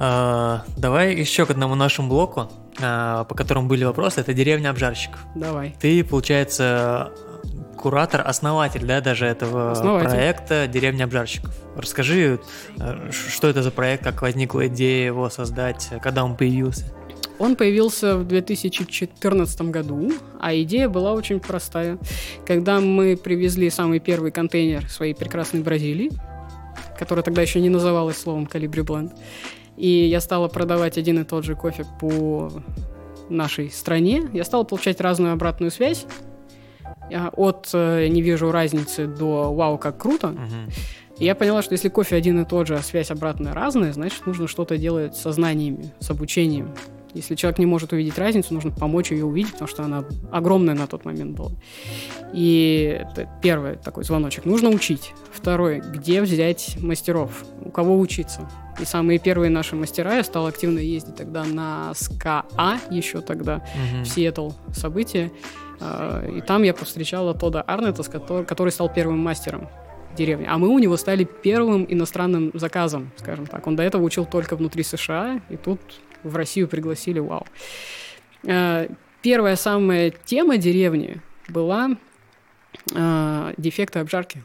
А, давай еще к одному нашему блоку, а, по которому были вопросы. Это деревня обжарщиков. Давай. Ты, получается, куратор, основатель, да, даже этого основатель. проекта «Деревня обжарщиков». Расскажи, э, что это за проект, как возникла идея его создать, когда он появился? Он появился в 2014 году, а идея была очень простая. Когда мы привезли самый первый контейнер своей прекрасной Бразилии, которая тогда еще не называлась словом «Калибри Бленд», и я стала продавать один и тот же кофе по нашей стране, я стала получать разную обратную связь, от э, «не вижу разницы» до «вау, как круто», uh-huh. И я поняла, что если кофе один и тот же, а связь обратная разная, значит, нужно что-то делать со знаниями, с обучением. Если человек не может увидеть разницу, нужно помочь ее увидеть, потому что она огромная на тот момент была. И это первый такой звоночек. Нужно учить. Второй, где взять мастеров, у кого учиться. И самые первые наши мастера, я стал активно ездить тогда на СКА, еще тогда, угу. в Сиэтл события. А, и там я повстречала Тода Арнета, который стал первым мастером деревни. А мы у него стали первым иностранным заказом, скажем так. Он до этого учил только внутри США, и тут в Россию пригласили, вау. Э, первая самая тема деревни была э, дефекты обжарки.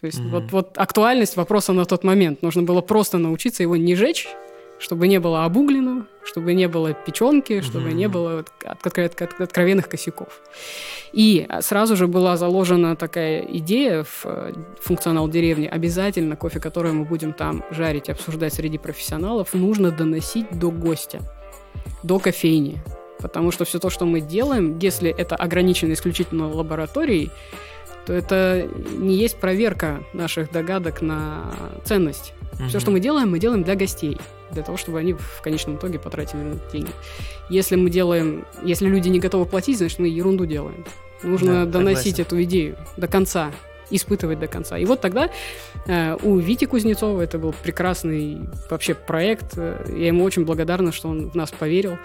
То есть mm-hmm. вот, вот актуальность вопроса на тот момент. Нужно было просто научиться его не жечь, чтобы не было обуглено, чтобы не было печенки, чтобы не было откровенных косяков. И сразу же была заложена такая идея в э, функционал деревни. Обязательно кофе, который мы будем там жарить и обсуждать среди профессионалов, нужно доносить до гостя, до кофейни. Потому что все то, что мы делаем, если это ограничено исключительно лабораторией, то это не есть проверка наших догадок на ценность. Mm-hmm. Все, что мы делаем, мы делаем для гостей для того, чтобы они в конечном итоге потратили деньги. Если мы делаем, если люди не готовы платить, значит мы ерунду делаем. Нужно да, доносить согласен. эту идею до конца, испытывать до конца. И вот тогда э, у Вити Кузнецова это был прекрасный вообще проект. Я ему очень благодарна, что он в нас поверил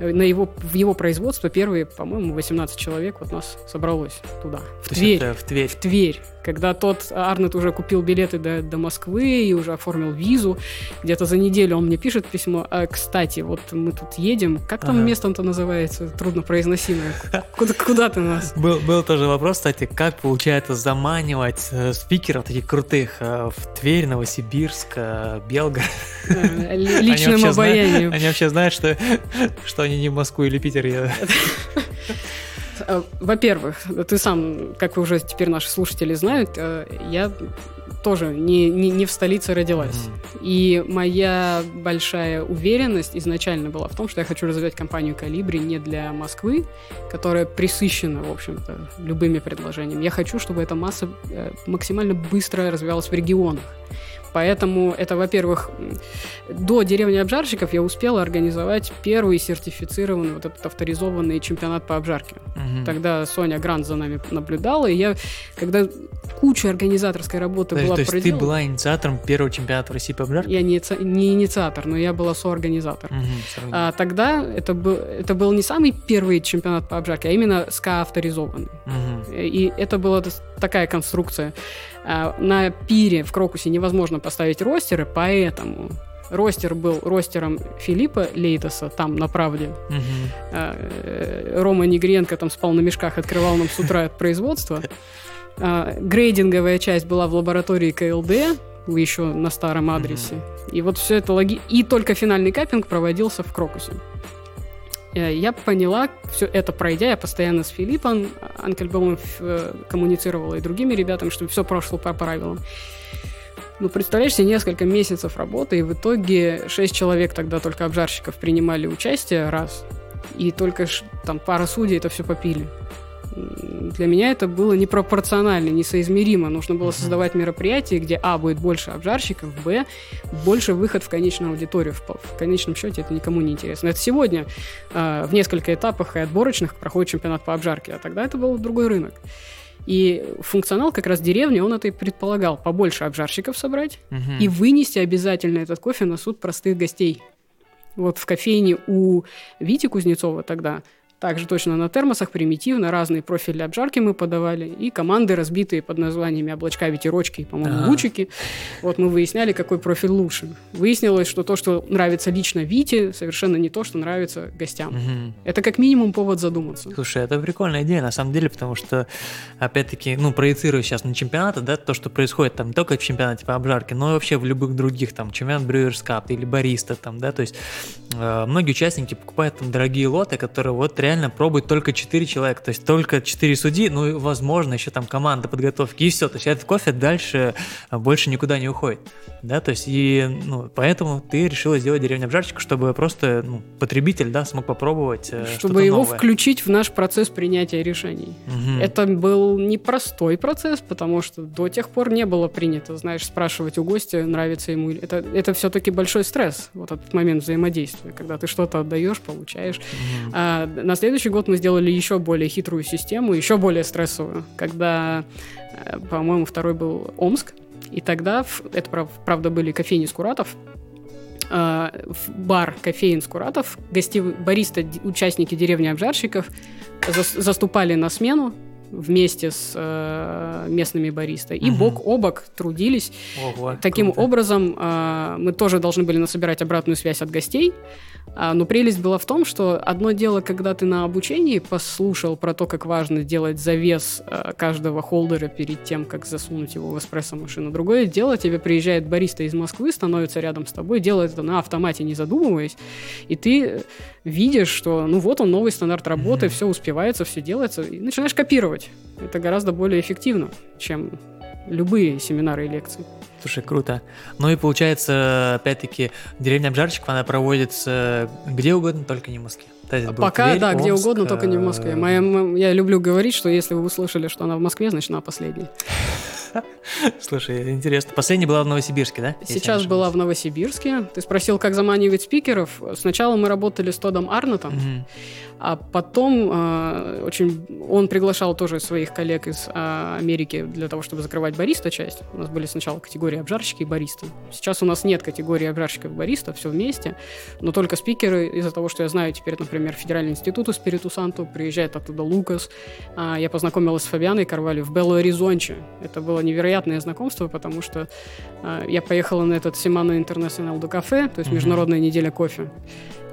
на его, в его производство первые, по-моему, 18 человек вот нас собралось туда, в То Тверь. в Тверь. В Тверь. Когда тот Арнет уже купил билеты до, до Москвы и уже оформил визу, где-то за неделю он мне пишет письмо, а, кстати, вот мы тут едем, как там ага. место-то называется, трудно произносимое, куда, куда ты нас? Был, был тоже вопрос, кстати, как получается заманивать э, спикеров таких крутых э, в Тверь, Новосибирск, э, Белгород? Личным обаянием. Они вообще знают, что, что они не в Москву или Питер едут. Э, во-первых, ты сам, как уже теперь наши слушатели знают, э, я тоже не, не, не в столице родилась. Mm-hmm. И моя большая уверенность изначально была в том, что я хочу развивать компанию «Калибри» не для Москвы, которая присыщена, в общем-то, любыми предложениями. Я хочу, чтобы эта масса э, максимально быстро развивалась в регионах. Поэтому это, во-первых, до деревни обжарщиков я успела организовать первый сертифицированный вот этот авторизованный чемпионат по обжарке. Угу. Тогда Соня Грант за нами наблюдала, и я, когда куча организаторской работы Подожди, была то есть проделана, ты была инициатором первого чемпионата в России по обжарке? Я не, не инициатор, но я была соорганизатор. Угу, а, тогда это был, это был не самый первый чемпионат по обжарке, а именно СКА-авторизованный. Угу. И это была такая конструкция. А, на пире в Крокусе невозможно поставить ростеры, поэтому ростер был ростером Филиппа Лейтоса, там, на правде. Угу. Рома Негренко там спал на мешках, открывал нам с утра от производства. А, грейдинговая часть была в лаборатории КЛД, еще на старом адресе. И вот все это логи... И только финальный капинг проводился в Крокусе. Э, я поняла, все это пройдя, я постоянно с Филиппом Анкельбомом э, коммуницировала и другими ребятами, чтобы все прошло по правилам. Ну, представляешь себе, несколько месяцев работы, и в итоге шесть человек тогда только обжарщиков принимали участие раз, и только там пара судей это все попили для меня это было непропорционально, несоизмеримо. Нужно было создавать мероприятие, где, а, будет больше обжарщиков, б, больше выход в конечную аудиторию. В, в конечном счете это никому не интересно. Это сегодня э, в несколько этапах и отборочных проходит чемпионат по обжарке, а тогда это был другой рынок. И функционал как раз деревни, он это и предполагал. Побольше обжарщиков собрать угу. и вынести обязательно этот кофе на суд простых гостей. Вот в кофейне у Вити Кузнецова тогда – также точно на термосах, примитивно, разные профили обжарки мы подавали, и команды, разбитые под названиями облачка, ветерочки и, по-моему, ага. лучики. Вот мы выясняли, какой профиль лучше. Выяснилось, что то, что нравится лично Вите, совершенно не то, что нравится гостям. Угу. Это как минимум повод задуматься. Слушай, это прикольная идея, на самом деле, потому что, опять-таки, ну, проецирую сейчас на чемпионаты, да, то, что происходит там не только в чемпионате по обжарке, но и вообще в любых других, там, чемпионат Brewers Cup или бариста, там, да, то есть э, многие участники покупают там дорогие лоты, которые вот реально пробует только 4 человека, то есть только 4 судьи, ну и, возможно, еще там команда подготовки, и все, то есть этот кофе дальше а, больше никуда не уходит, да, то есть и, ну, поэтому ты решила сделать деревню обжарщика, чтобы просто ну, потребитель, да, смог попробовать э, Чтобы его новое. включить в наш процесс принятия решений. Угу. Это был непростой процесс, потому что до тех пор не было принято, знаешь, спрашивать у гостя, нравится ему, это, это все-таки большой стресс, вот этот момент взаимодействия, когда ты что-то отдаешь, получаешь. Угу. А на следующий год мы сделали еще более хитрую систему, еще более стрессовую, когда, э, по-моему, второй был Омск, и тогда, это правда были кофейни Скуратов, в бар кофеин Скуратов, гостевые бариста, участники деревни обжарщиков заступали на смену, вместе с э, местными бариста. И угу. бок о бок трудились. Ого, Таким круто. образом, э, мы тоже должны были насобирать обратную связь от гостей. А, но прелесть была в том, что одно дело, когда ты на обучении послушал про то, как важно делать завес э, каждого холдера перед тем, как засунуть его в эспрессо-машину. Другое дело, тебе приезжает бариста из Москвы, становится рядом с тобой, делает это на автомате, не задумываясь, и ты видишь, что ну вот он, новый стандарт работы, mm-hmm. все успевается, все делается, и начинаешь копировать. Это гораздо более эффективно, чем любые семинары и лекции. Слушай, круто. Ну и получается, опять-таки, деревня обжарщиков, она проводится где угодно, только не в Москве. Пока, Тверь, да, Омск, где угодно, только не в Москве. Моя, я люблю говорить, что если вы услышали, что она в Москве, значит, она последняя. Слушай, интересно. Последняя была в Новосибирске, да? Сейчас была в Новосибирске. Ты спросил, как заманивать спикеров. Сначала мы работали с Тодом Арнотом, угу. А потом э, очень он приглашал тоже своих коллег из э, Америки для того, чтобы закрывать бариста часть. У нас были сначала категории обжарщики и бариста. Сейчас у нас нет категории обжарщиков и бариста, все вместе, но только спикеры из-за того, что я знаю теперь, например, Федеральный институт Спириту Санту, приезжает оттуда Лукас. Э, я познакомилась с Фабианой Карвали в Бело-Оризонче. Это было невероятное знакомство, потому что э, я поехала на этот Симано Интернационал до кафе, то есть mm-hmm. Международная неделя кофе.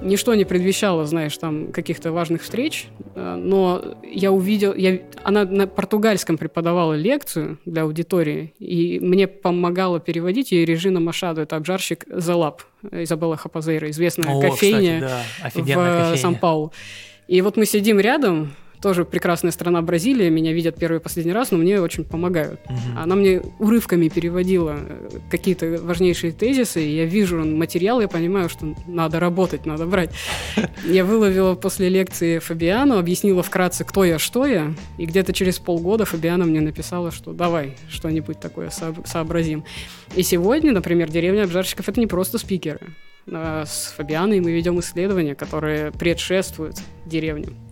Ничто не предвещало, знаешь, там каких-то важных встреч, э, но я увидел, я, она на португальском преподавала лекцию для аудитории, и мне помогала переводить ее Режина Машадо, это обжарщик Залап, Изабелла Хапазейра, известная О, кофейня кстати, да. в Сан-Паулу. И вот мы сидим рядом, тоже прекрасная страна Бразилия, меня видят первый и последний раз, но мне очень помогают. Угу. Она мне урывками переводила э, какие-то важнейшие тезисы, и я вижу материал, я понимаю, что надо работать, надо брать. Я выловила после лекции Фабиану, объяснила вкратце, кто я, что я, и где-то через полгода Фабиана мне написала, что давай что-нибудь такое сообразим. И сегодня, например, деревня обжарщиков — это не просто спикеры. А с Фабианой мы ведем исследования, которые предшествуют деревням.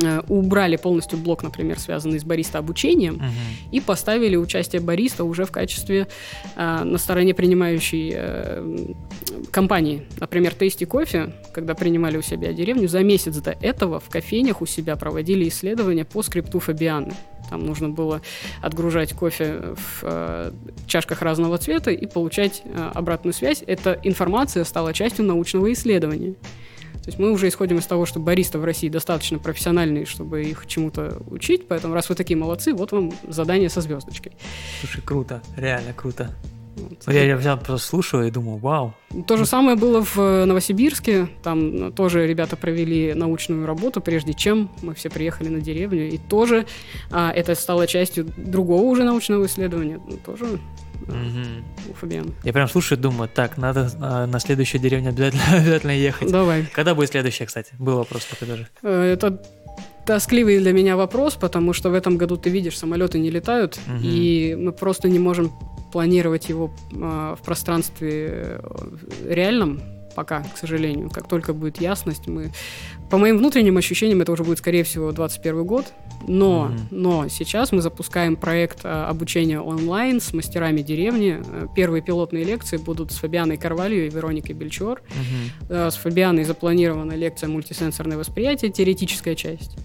Э, убрали полностью блок, например, связанный с бариста обучением, угу. и поставили участие бариста уже в качестве э, на стороне принимающей э, компании. Например, Tasty Кофе, когда принимали у себя деревню, за месяц до этого в кофейнях у себя проводили исследования по скрипту Фабианы. Там нужно было отгружать кофе в э, чашках разного цвета и получать э, обратную связь. Эта информация стала частью научного исследования. То есть мы уже исходим из того, что баристы в России достаточно профессиональные, чтобы их чему-то учить, поэтому раз вы такие молодцы, вот вам задание со звездочкой. Слушай, круто, реально круто. Я, я взял, просто слушаю и думаю, вау. То же самое было в э, Новосибирске. Там тоже ребята провели научную работу, прежде чем мы все приехали на деревню. И тоже а, это стало частью другого уже научного исследования. Ну, тоже угу. у Фабиана. Я прям слушаю и думаю, так, надо а, на следующую деревню обязательно, обязательно ехать. Давай. Когда будет следующая, кстати? Был вопрос такой даже. Э, это тоскливый для меня вопрос, потому что в этом году ты видишь, самолеты не летают, угу. и мы просто не можем планировать его э, в пространстве э, реальном, пока, к сожалению. Как только будет ясность, мы... По моим внутренним ощущениям, это уже будет, скорее всего, 21 год. Но, mm-hmm. но сейчас мы запускаем проект а, обучения онлайн с мастерами деревни. Э, первые пилотные лекции будут с Фабианой Карвалью и Вероникой Бельчор. Mm-hmm. С Фабианой запланирована лекция «Мультисенсорное восприятие», теоретическая часть.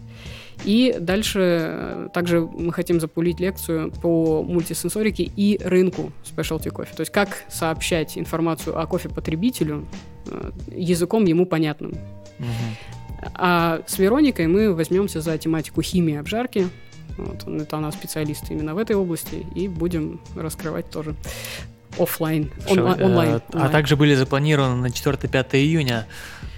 И дальше э, также мы хотим запулить лекцию по мультисенсорике и рынку specialty кофе. То есть как сообщать информацию о кофе потребителю э, языком ему понятным. Угу. А с Вероникой мы возьмемся за тематику химии обжарки. Вот, это она специалист именно в этой области, и будем раскрывать тоже офлайн, он, онлайн, онлайн. А также были запланированы на 4-5 июня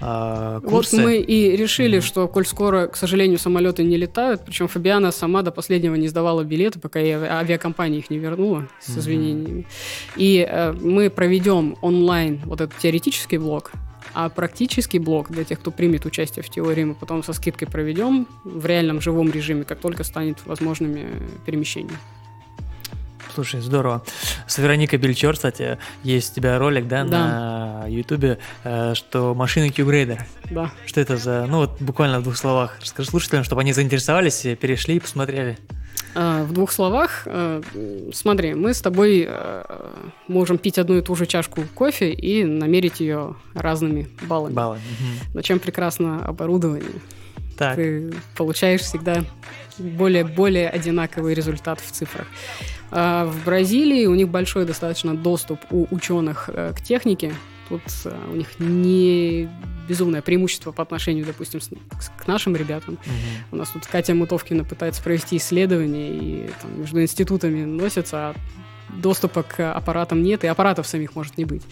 э, курсы. Вот мы и решили, mm-hmm. что, коль скоро, к сожалению, самолеты не летают, причем Фабиана сама до последнего не сдавала билеты, пока я авиакомпания их не вернула с извинениями. Mm-hmm. И э, мы проведем онлайн вот этот теоретический блок, а практический блок для тех, кто примет участие в теории, мы потом со скидкой проведем в реальном живом режиме, как только станет возможными перемещения. Слушай, здорово. С Вероникой Бельчор, кстати, есть у тебя ролик, да, да. на Ютубе, э, что машина Q-Grader. Да. Что это за... Ну вот буквально в двух словах. Расскажи слушателям, чтобы они заинтересовались, перешли и посмотрели. А, в двух словах, э, смотри, мы с тобой э, можем пить одну и ту же чашку кофе и намерить ее разными баллами. Баллы. Угу. Но чем прекрасно оборудование. Так. Ты получаешь всегда более-более одинаковый результат в цифрах. А в Бразилии у них большой достаточно доступ у ученых э, к технике. Тут э, у них не безумное преимущество по отношению, допустим, к нашим ребятам. Угу. У нас тут Катя Мутовкина пытается провести исследования и там, между институтами носятся, а доступа к аппаратам нет, и аппаратов самих может не быть.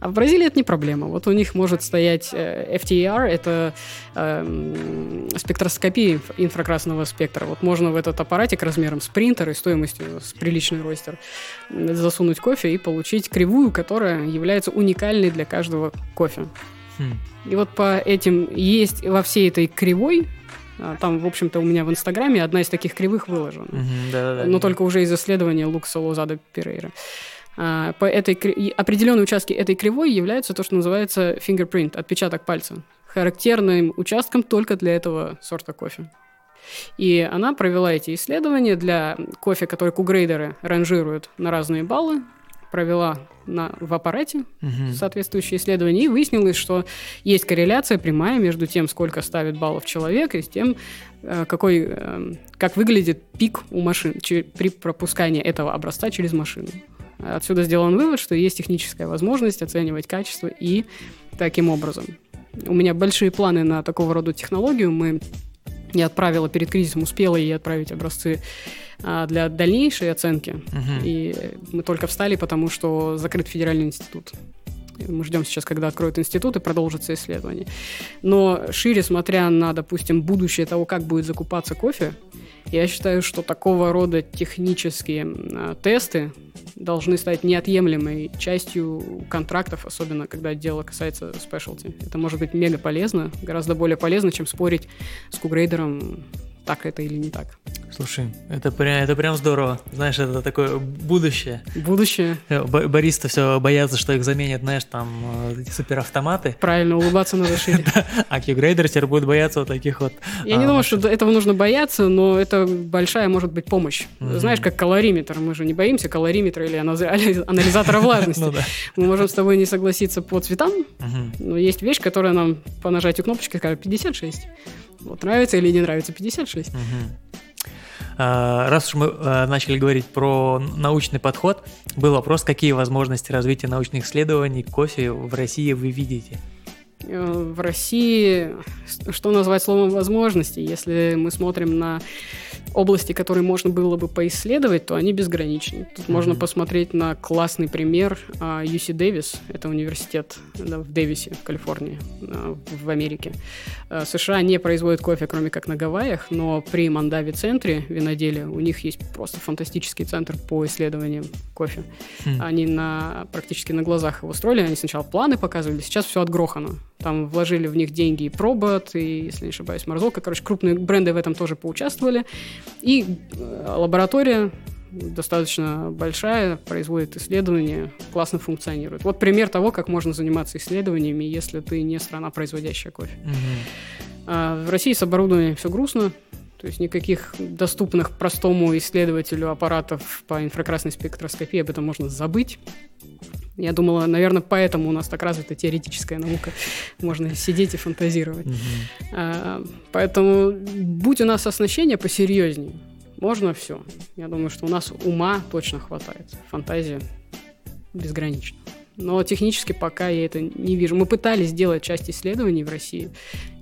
А в Бразилии это не проблема. Вот у них может стоять э, FTER, это э, спектроскопия инфракрасного спектра. Вот можно в этот аппаратик размером с принтер и стоимостью с приличный ростер засунуть кофе и получить кривую, которая является уникальной для каждого кофе. Хм. И вот по этим есть во всей этой кривой а, там, в общем-то, у меня в Инстаграме одна из таких кривых выложена. Mm-hmm, да, Но только уже из исследования Лукса Лозада Перейра. А, по этой, определенные участки этой кривой являются то, что называется fingerprint, отпечаток пальца, характерным участком только для этого сорта кофе. И она провела эти исследования для кофе, который кугрейдеры ранжируют на разные баллы, провела на, в аппарате угу. соответствующие исследования, и выяснилось, что есть корреляция прямая между тем, сколько ставит баллов человек, и с тем, э, какой, э, как выглядит пик у машин при пропускании этого образца через машину. Отсюда сделан вывод, что есть техническая возможность оценивать качество и таким образом. У меня большие планы на такого рода технологию. Мы я отправила перед кризисом, успела ей отправить образцы а, для дальнейшей оценки. Угу. И мы только встали, потому что закрыт федеральный институт. Мы ждем сейчас, когда откроют институт и продолжится исследование. Но шире, смотря на, допустим, будущее того, как будет закупаться кофе, я считаю, что такого рода технические э, тесты должны стать неотъемлемой частью контрактов, особенно когда дело касается спешлти. Это может быть мега полезно, гораздо более полезно, чем спорить с кугрейдером так это или не так. Слушай, это прям, это прям здорово. Знаешь, это такое будущее. Будущее. Э, баристы все боятся, что их заменят, знаешь, там э, суперавтоматы. Правильно, улыбаться надо шире. А кьюгрейдер теперь будет бояться вот таких вот. Я не а, думаю, что этого нужно бояться, но это большая может быть помощь. Знаешь, как калориметр. Мы же не боимся калориметра или анализатора влажности. Ну Мы можем с тобой не согласиться по цветам, но есть вещь, которая нам по нажатию кнопочки скажет 56. Вот нравится или не нравится 56. Угу. Раз уж мы а, начали говорить про научный подход, был вопрос, какие возможности развития научных исследований кофе в России вы видите? Э, в России, что назвать словом возможности, если мы смотрим на области, которые можно было бы поисследовать, то они безграничны. Тут mm-hmm. можно посмотреть на классный пример UC Дэвис, это университет да, в Дэвисе, в Калифорнии, а, в Америке. А, США не производят кофе, кроме как на Гавайях, но при Мандави-центре виноделия у них есть просто фантастический центр по исследованиям кофе. Mm-hmm. Они на, практически на глазах его строили, они сначала планы показывали, сейчас все отгрохано. Там вложили в них деньги и Пробот, и, если не ошибаюсь, Марзока. Короче, крупные бренды в этом тоже поучаствовали. И э, лаборатория достаточно большая, производит исследования, классно функционирует. Вот пример того, как можно заниматься исследованиями, если ты не страна, производящая кофе. Угу. А в России с оборудованием все грустно. То есть никаких доступных простому исследователю аппаратов по инфракрасной спектроскопии об этом можно забыть. Я думала, наверное, поэтому у нас так развита теоретическая наука. Можно сидеть и фантазировать. Mm-hmm. А, поэтому, будь у нас оснащение посерьезнее, можно все. Я думаю, что у нас ума точно хватает. Фантазия безгранична. Но технически пока я это не вижу. Мы пытались сделать часть исследований в России,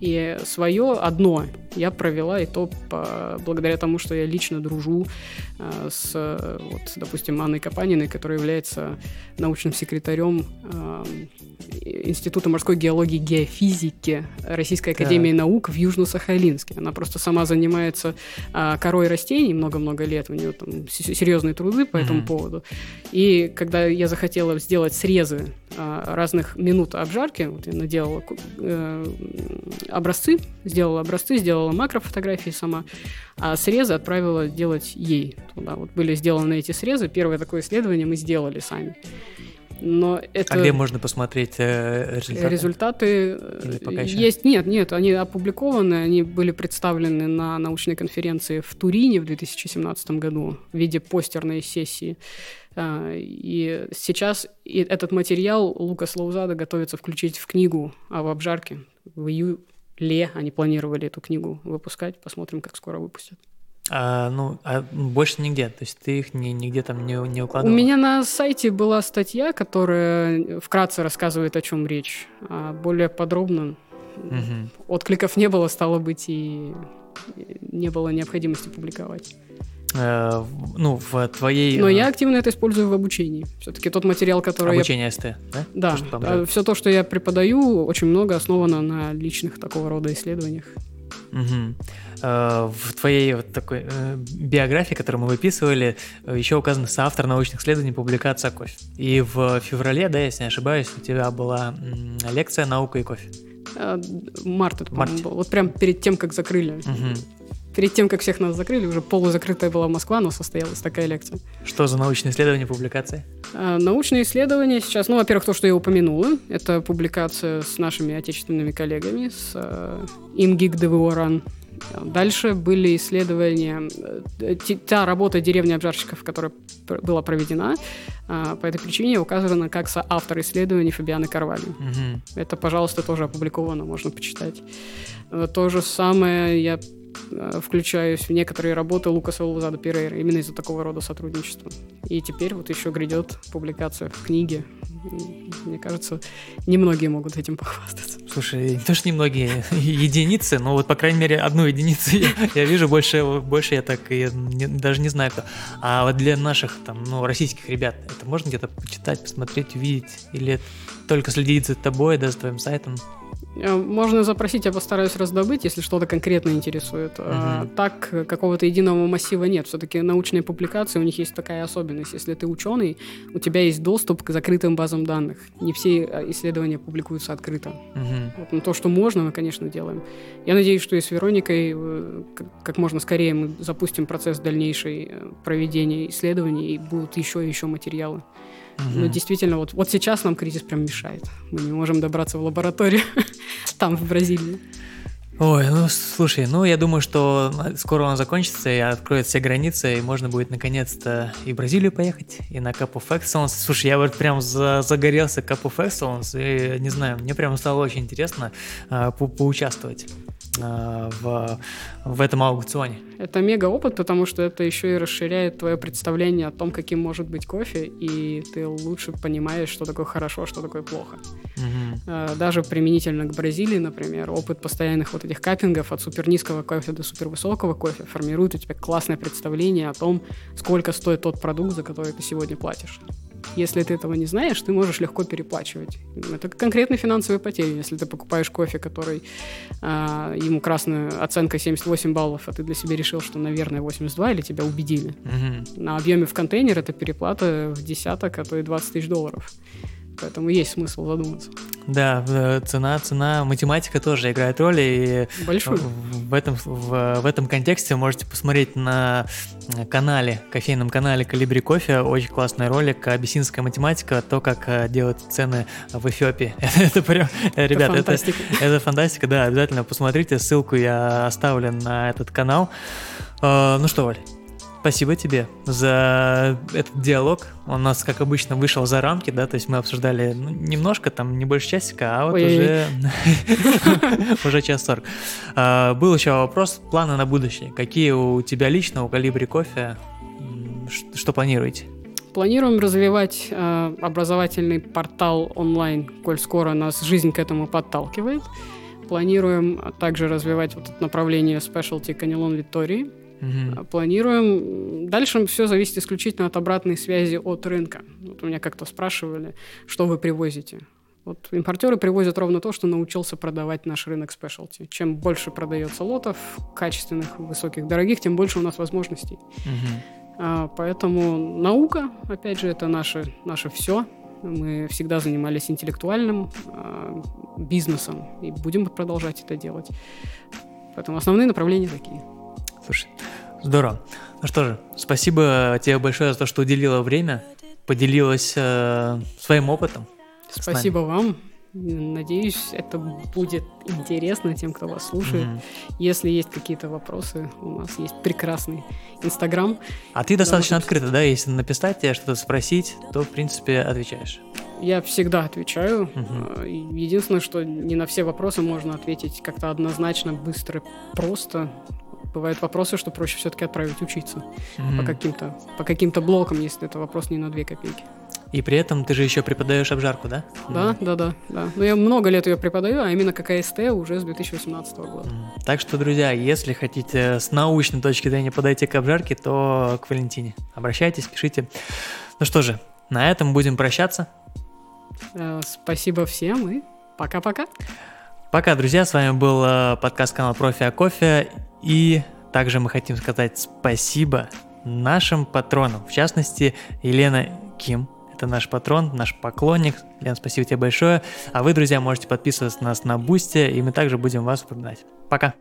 и свое одно я провела, и то по, благодаря тому, что я лично дружу э, с, вот, допустим, Анной Капаниной, которая является научным секретарем э, Института морской геологии и геофизики Российской Академии так. Наук в Южно-Сахалинске. Она просто сама занимается э, корой растений много-много лет, у нее там серьезные труды по mm-hmm. этому поводу. И когда я захотела сделать срезы разных минут обжарки, вот я наделала э, образцы, сделала образцы, сделала макрофотографии сама, а срезы отправила делать ей. Туда вот были сделаны эти срезы. Первое такое исследование мы сделали сами. Но это... А где можно посмотреть э, результаты? Результаты э, есть. Нет, нет, они опубликованы, они были представлены на научной конференции в Турине в 2017 году в виде постерной сессии. А, и сейчас этот материал Лукас Лаузада готовится включить в книгу об обжарке в июле Ле они планировали эту книгу выпускать. Посмотрим, как скоро выпустят. А, ну, а больше нигде? То есть ты их ни, нигде там не, не укладывал? У меня на сайте была статья, которая вкратце рассказывает, о чем речь. А более подробно угу. откликов не было, стало быть, и не было необходимости публиковать. Э, ну, в твоей... Но я активно это использую в обучении. Все-таки тот материал, который Обучение я... СТ, да? Да. То, там, Все то, что я преподаю, очень много основано на личных такого рода исследованиях. Угу. В твоей вот такой э, биографии, которую мы выписывали, еще указано соавтор научных исследований публикация кофе. И в феврале, да, если не ошибаюсь, у тебя была лекция «Наука и кофе». Март это, по-моему, был. Вот прям перед тем, как закрыли. Угу перед тем, как всех нас закрыли, уже полузакрытая была Москва, но состоялась такая лекция. Что за научные исследования, публикации? А, научные исследования сейчас, ну, во-первых, то, что я упомянула, это публикация с нашими отечественными коллегами, с э, Имгик ДВО Дальше были исследования, э, та работа деревни обжарщиков, которая была проведена, а, по этой причине указана как соавтор исследований Фабианы Карвали. Угу. Это, пожалуйста, тоже опубликовано, можно почитать. Э, то же самое я включаюсь в некоторые работы Лукаса Лузада Перейра именно из-за такого рода сотрудничества. И теперь вот еще грядет публикация в книге. Мне кажется, немногие могут этим похвастаться. Слушай, не то, что немногие единицы, но вот, по крайней мере, одну единицу я, я вижу, больше, больше я так и не, даже не знаю кто. А вот для наших, там, ну, российских ребят, это можно где-то почитать, посмотреть, увидеть? Или только следить за тобой, да, за твоим сайтом? Э, можно запросить, я постараюсь раздобыть, если что-то конкретно интересует. Угу. А, так, какого-то единого массива нет. Все-таки научные публикации, у них есть такая особенность. Если ты ученый, у тебя есть доступ к закрытым базам данных. Не все э, исследования публикуются открыто. Угу. Вот, но то, что можно, мы, конечно, делаем. Я надеюсь, что и с Вероникой э, как можно скорее мы запустим процесс дальнейшей проведения исследований, и будут еще и еще материалы. Угу. Но действительно, вот, вот сейчас нам кризис прям мешает. Мы не можем добраться в лабораторию там, в Бразилии. Ой, ну слушай, ну я думаю, что скоро он закончится и откроет все границы, и можно будет наконец-то и в Бразилию поехать, и на Cup of Excellence. Слушай, я вот прям за загорелся Cup of Excellence, и не знаю, мне прям стало очень интересно э, по поучаствовать. Э, в, в этом аукционе. Это мега опыт, потому что это еще и расширяет твое представление о том, каким может быть кофе, и ты лучше понимаешь, что такое хорошо, что такое плохо. Угу. Даже применительно к Бразилии, например, опыт постоянных вот этих каппингов от супер низкого кофе до супер высокого кофе формирует у тебя классное представление о том, сколько стоит тот продукт, за который ты сегодня платишь. Если ты этого не знаешь, ты можешь легко переплачивать. Это конкретные финансовые потери. Если ты покупаешь кофе, который а, ему красная оценка 78 баллов, а ты для себя решил, что, наверное, 82, или тебя убедили. Угу. На объеме в контейнер это переплата в десяток, а то и 20 тысяч долларов. Поэтому есть смысл задуматься. Да, э, цена, цена, математика тоже играет роль. И Большую. В этом, в, в этом контексте можете посмотреть на канале, кофейном канале Калибри Кофе. Очень классный ролик «Абиссинская математика», то, как э, делать цены в Эфиопии. Это прям, э, ребят, это, это, это фантастика, да, обязательно посмотрите. Ссылку я оставлю на этот канал. Ну что, Валь, Спасибо тебе за этот диалог. Он у нас, как обычно, вышел за рамки, да, то есть мы обсуждали ну, немножко, там, не больше часика, а вот Ой. уже уже час сорок. А, был еще вопрос, планы на будущее. Какие у тебя лично, у Калибри Кофе, что планируете? Планируем развивать э, образовательный портал онлайн, коль скоро нас жизнь к этому подталкивает. Планируем также развивать вот это направление Specialty Канелон Виктории Угу. Планируем. Дальше все зависит исключительно от обратной связи от рынка. Вот у меня как-то спрашивали, что вы привозите. Вот импортеры привозят ровно то, что научился продавать наш рынок спешлти. Чем больше продается лотов, качественных, высоких, дорогих, тем больше у нас возможностей. Угу. А, поэтому наука, опять же, это наше, наше все. Мы всегда занимались интеллектуальным а, бизнесом и будем продолжать это делать. Поэтому основные направления такие. Слушай, здорово. Ну что же, спасибо тебе большое за то, что уделила время, поделилась э, своим опытом. Спасибо вам. Надеюсь, это будет интересно тем, кто вас слушает. Mm-hmm. Если есть какие-то вопросы, у нас есть прекрасный Инстаграм. А ты достаточно открыто, да? Если написать тебе что-то спросить, то, в принципе, отвечаешь. Я всегда отвечаю. Uh-huh. Единственное, что не на все вопросы можно ответить как-то однозначно, быстро, просто бывают вопросы, что проще все-таки отправить учиться mm-hmm. по каким-то по каким-то блокам, если это вопрос не на две копейки. И при этом ты же еще преподаешь обжарку, да? Да, mm. да, да, да. Но я много лет ее преподаю, а именно как АСТ уже с 2018 года. Mm. Так что, друзья, если хотите с научной точки зрения подойти к обжарке, то к Валентине. Обращайтесь, пишите. Ну что же, на этом будем прощаться. Э, спасибо всем и пока-пока. Пока, друзья, с вами был э, подкаст канала Профи о кофе. И также мы хотим сказать спасибо нашим патронам, в частности, Елена Ким, это наш патрон, наш поклонник. Лен, спасибо тебе большое. А вы, друзья, можете подписываться на нас на Бусте, и мы также будем вас упоминать. Пока!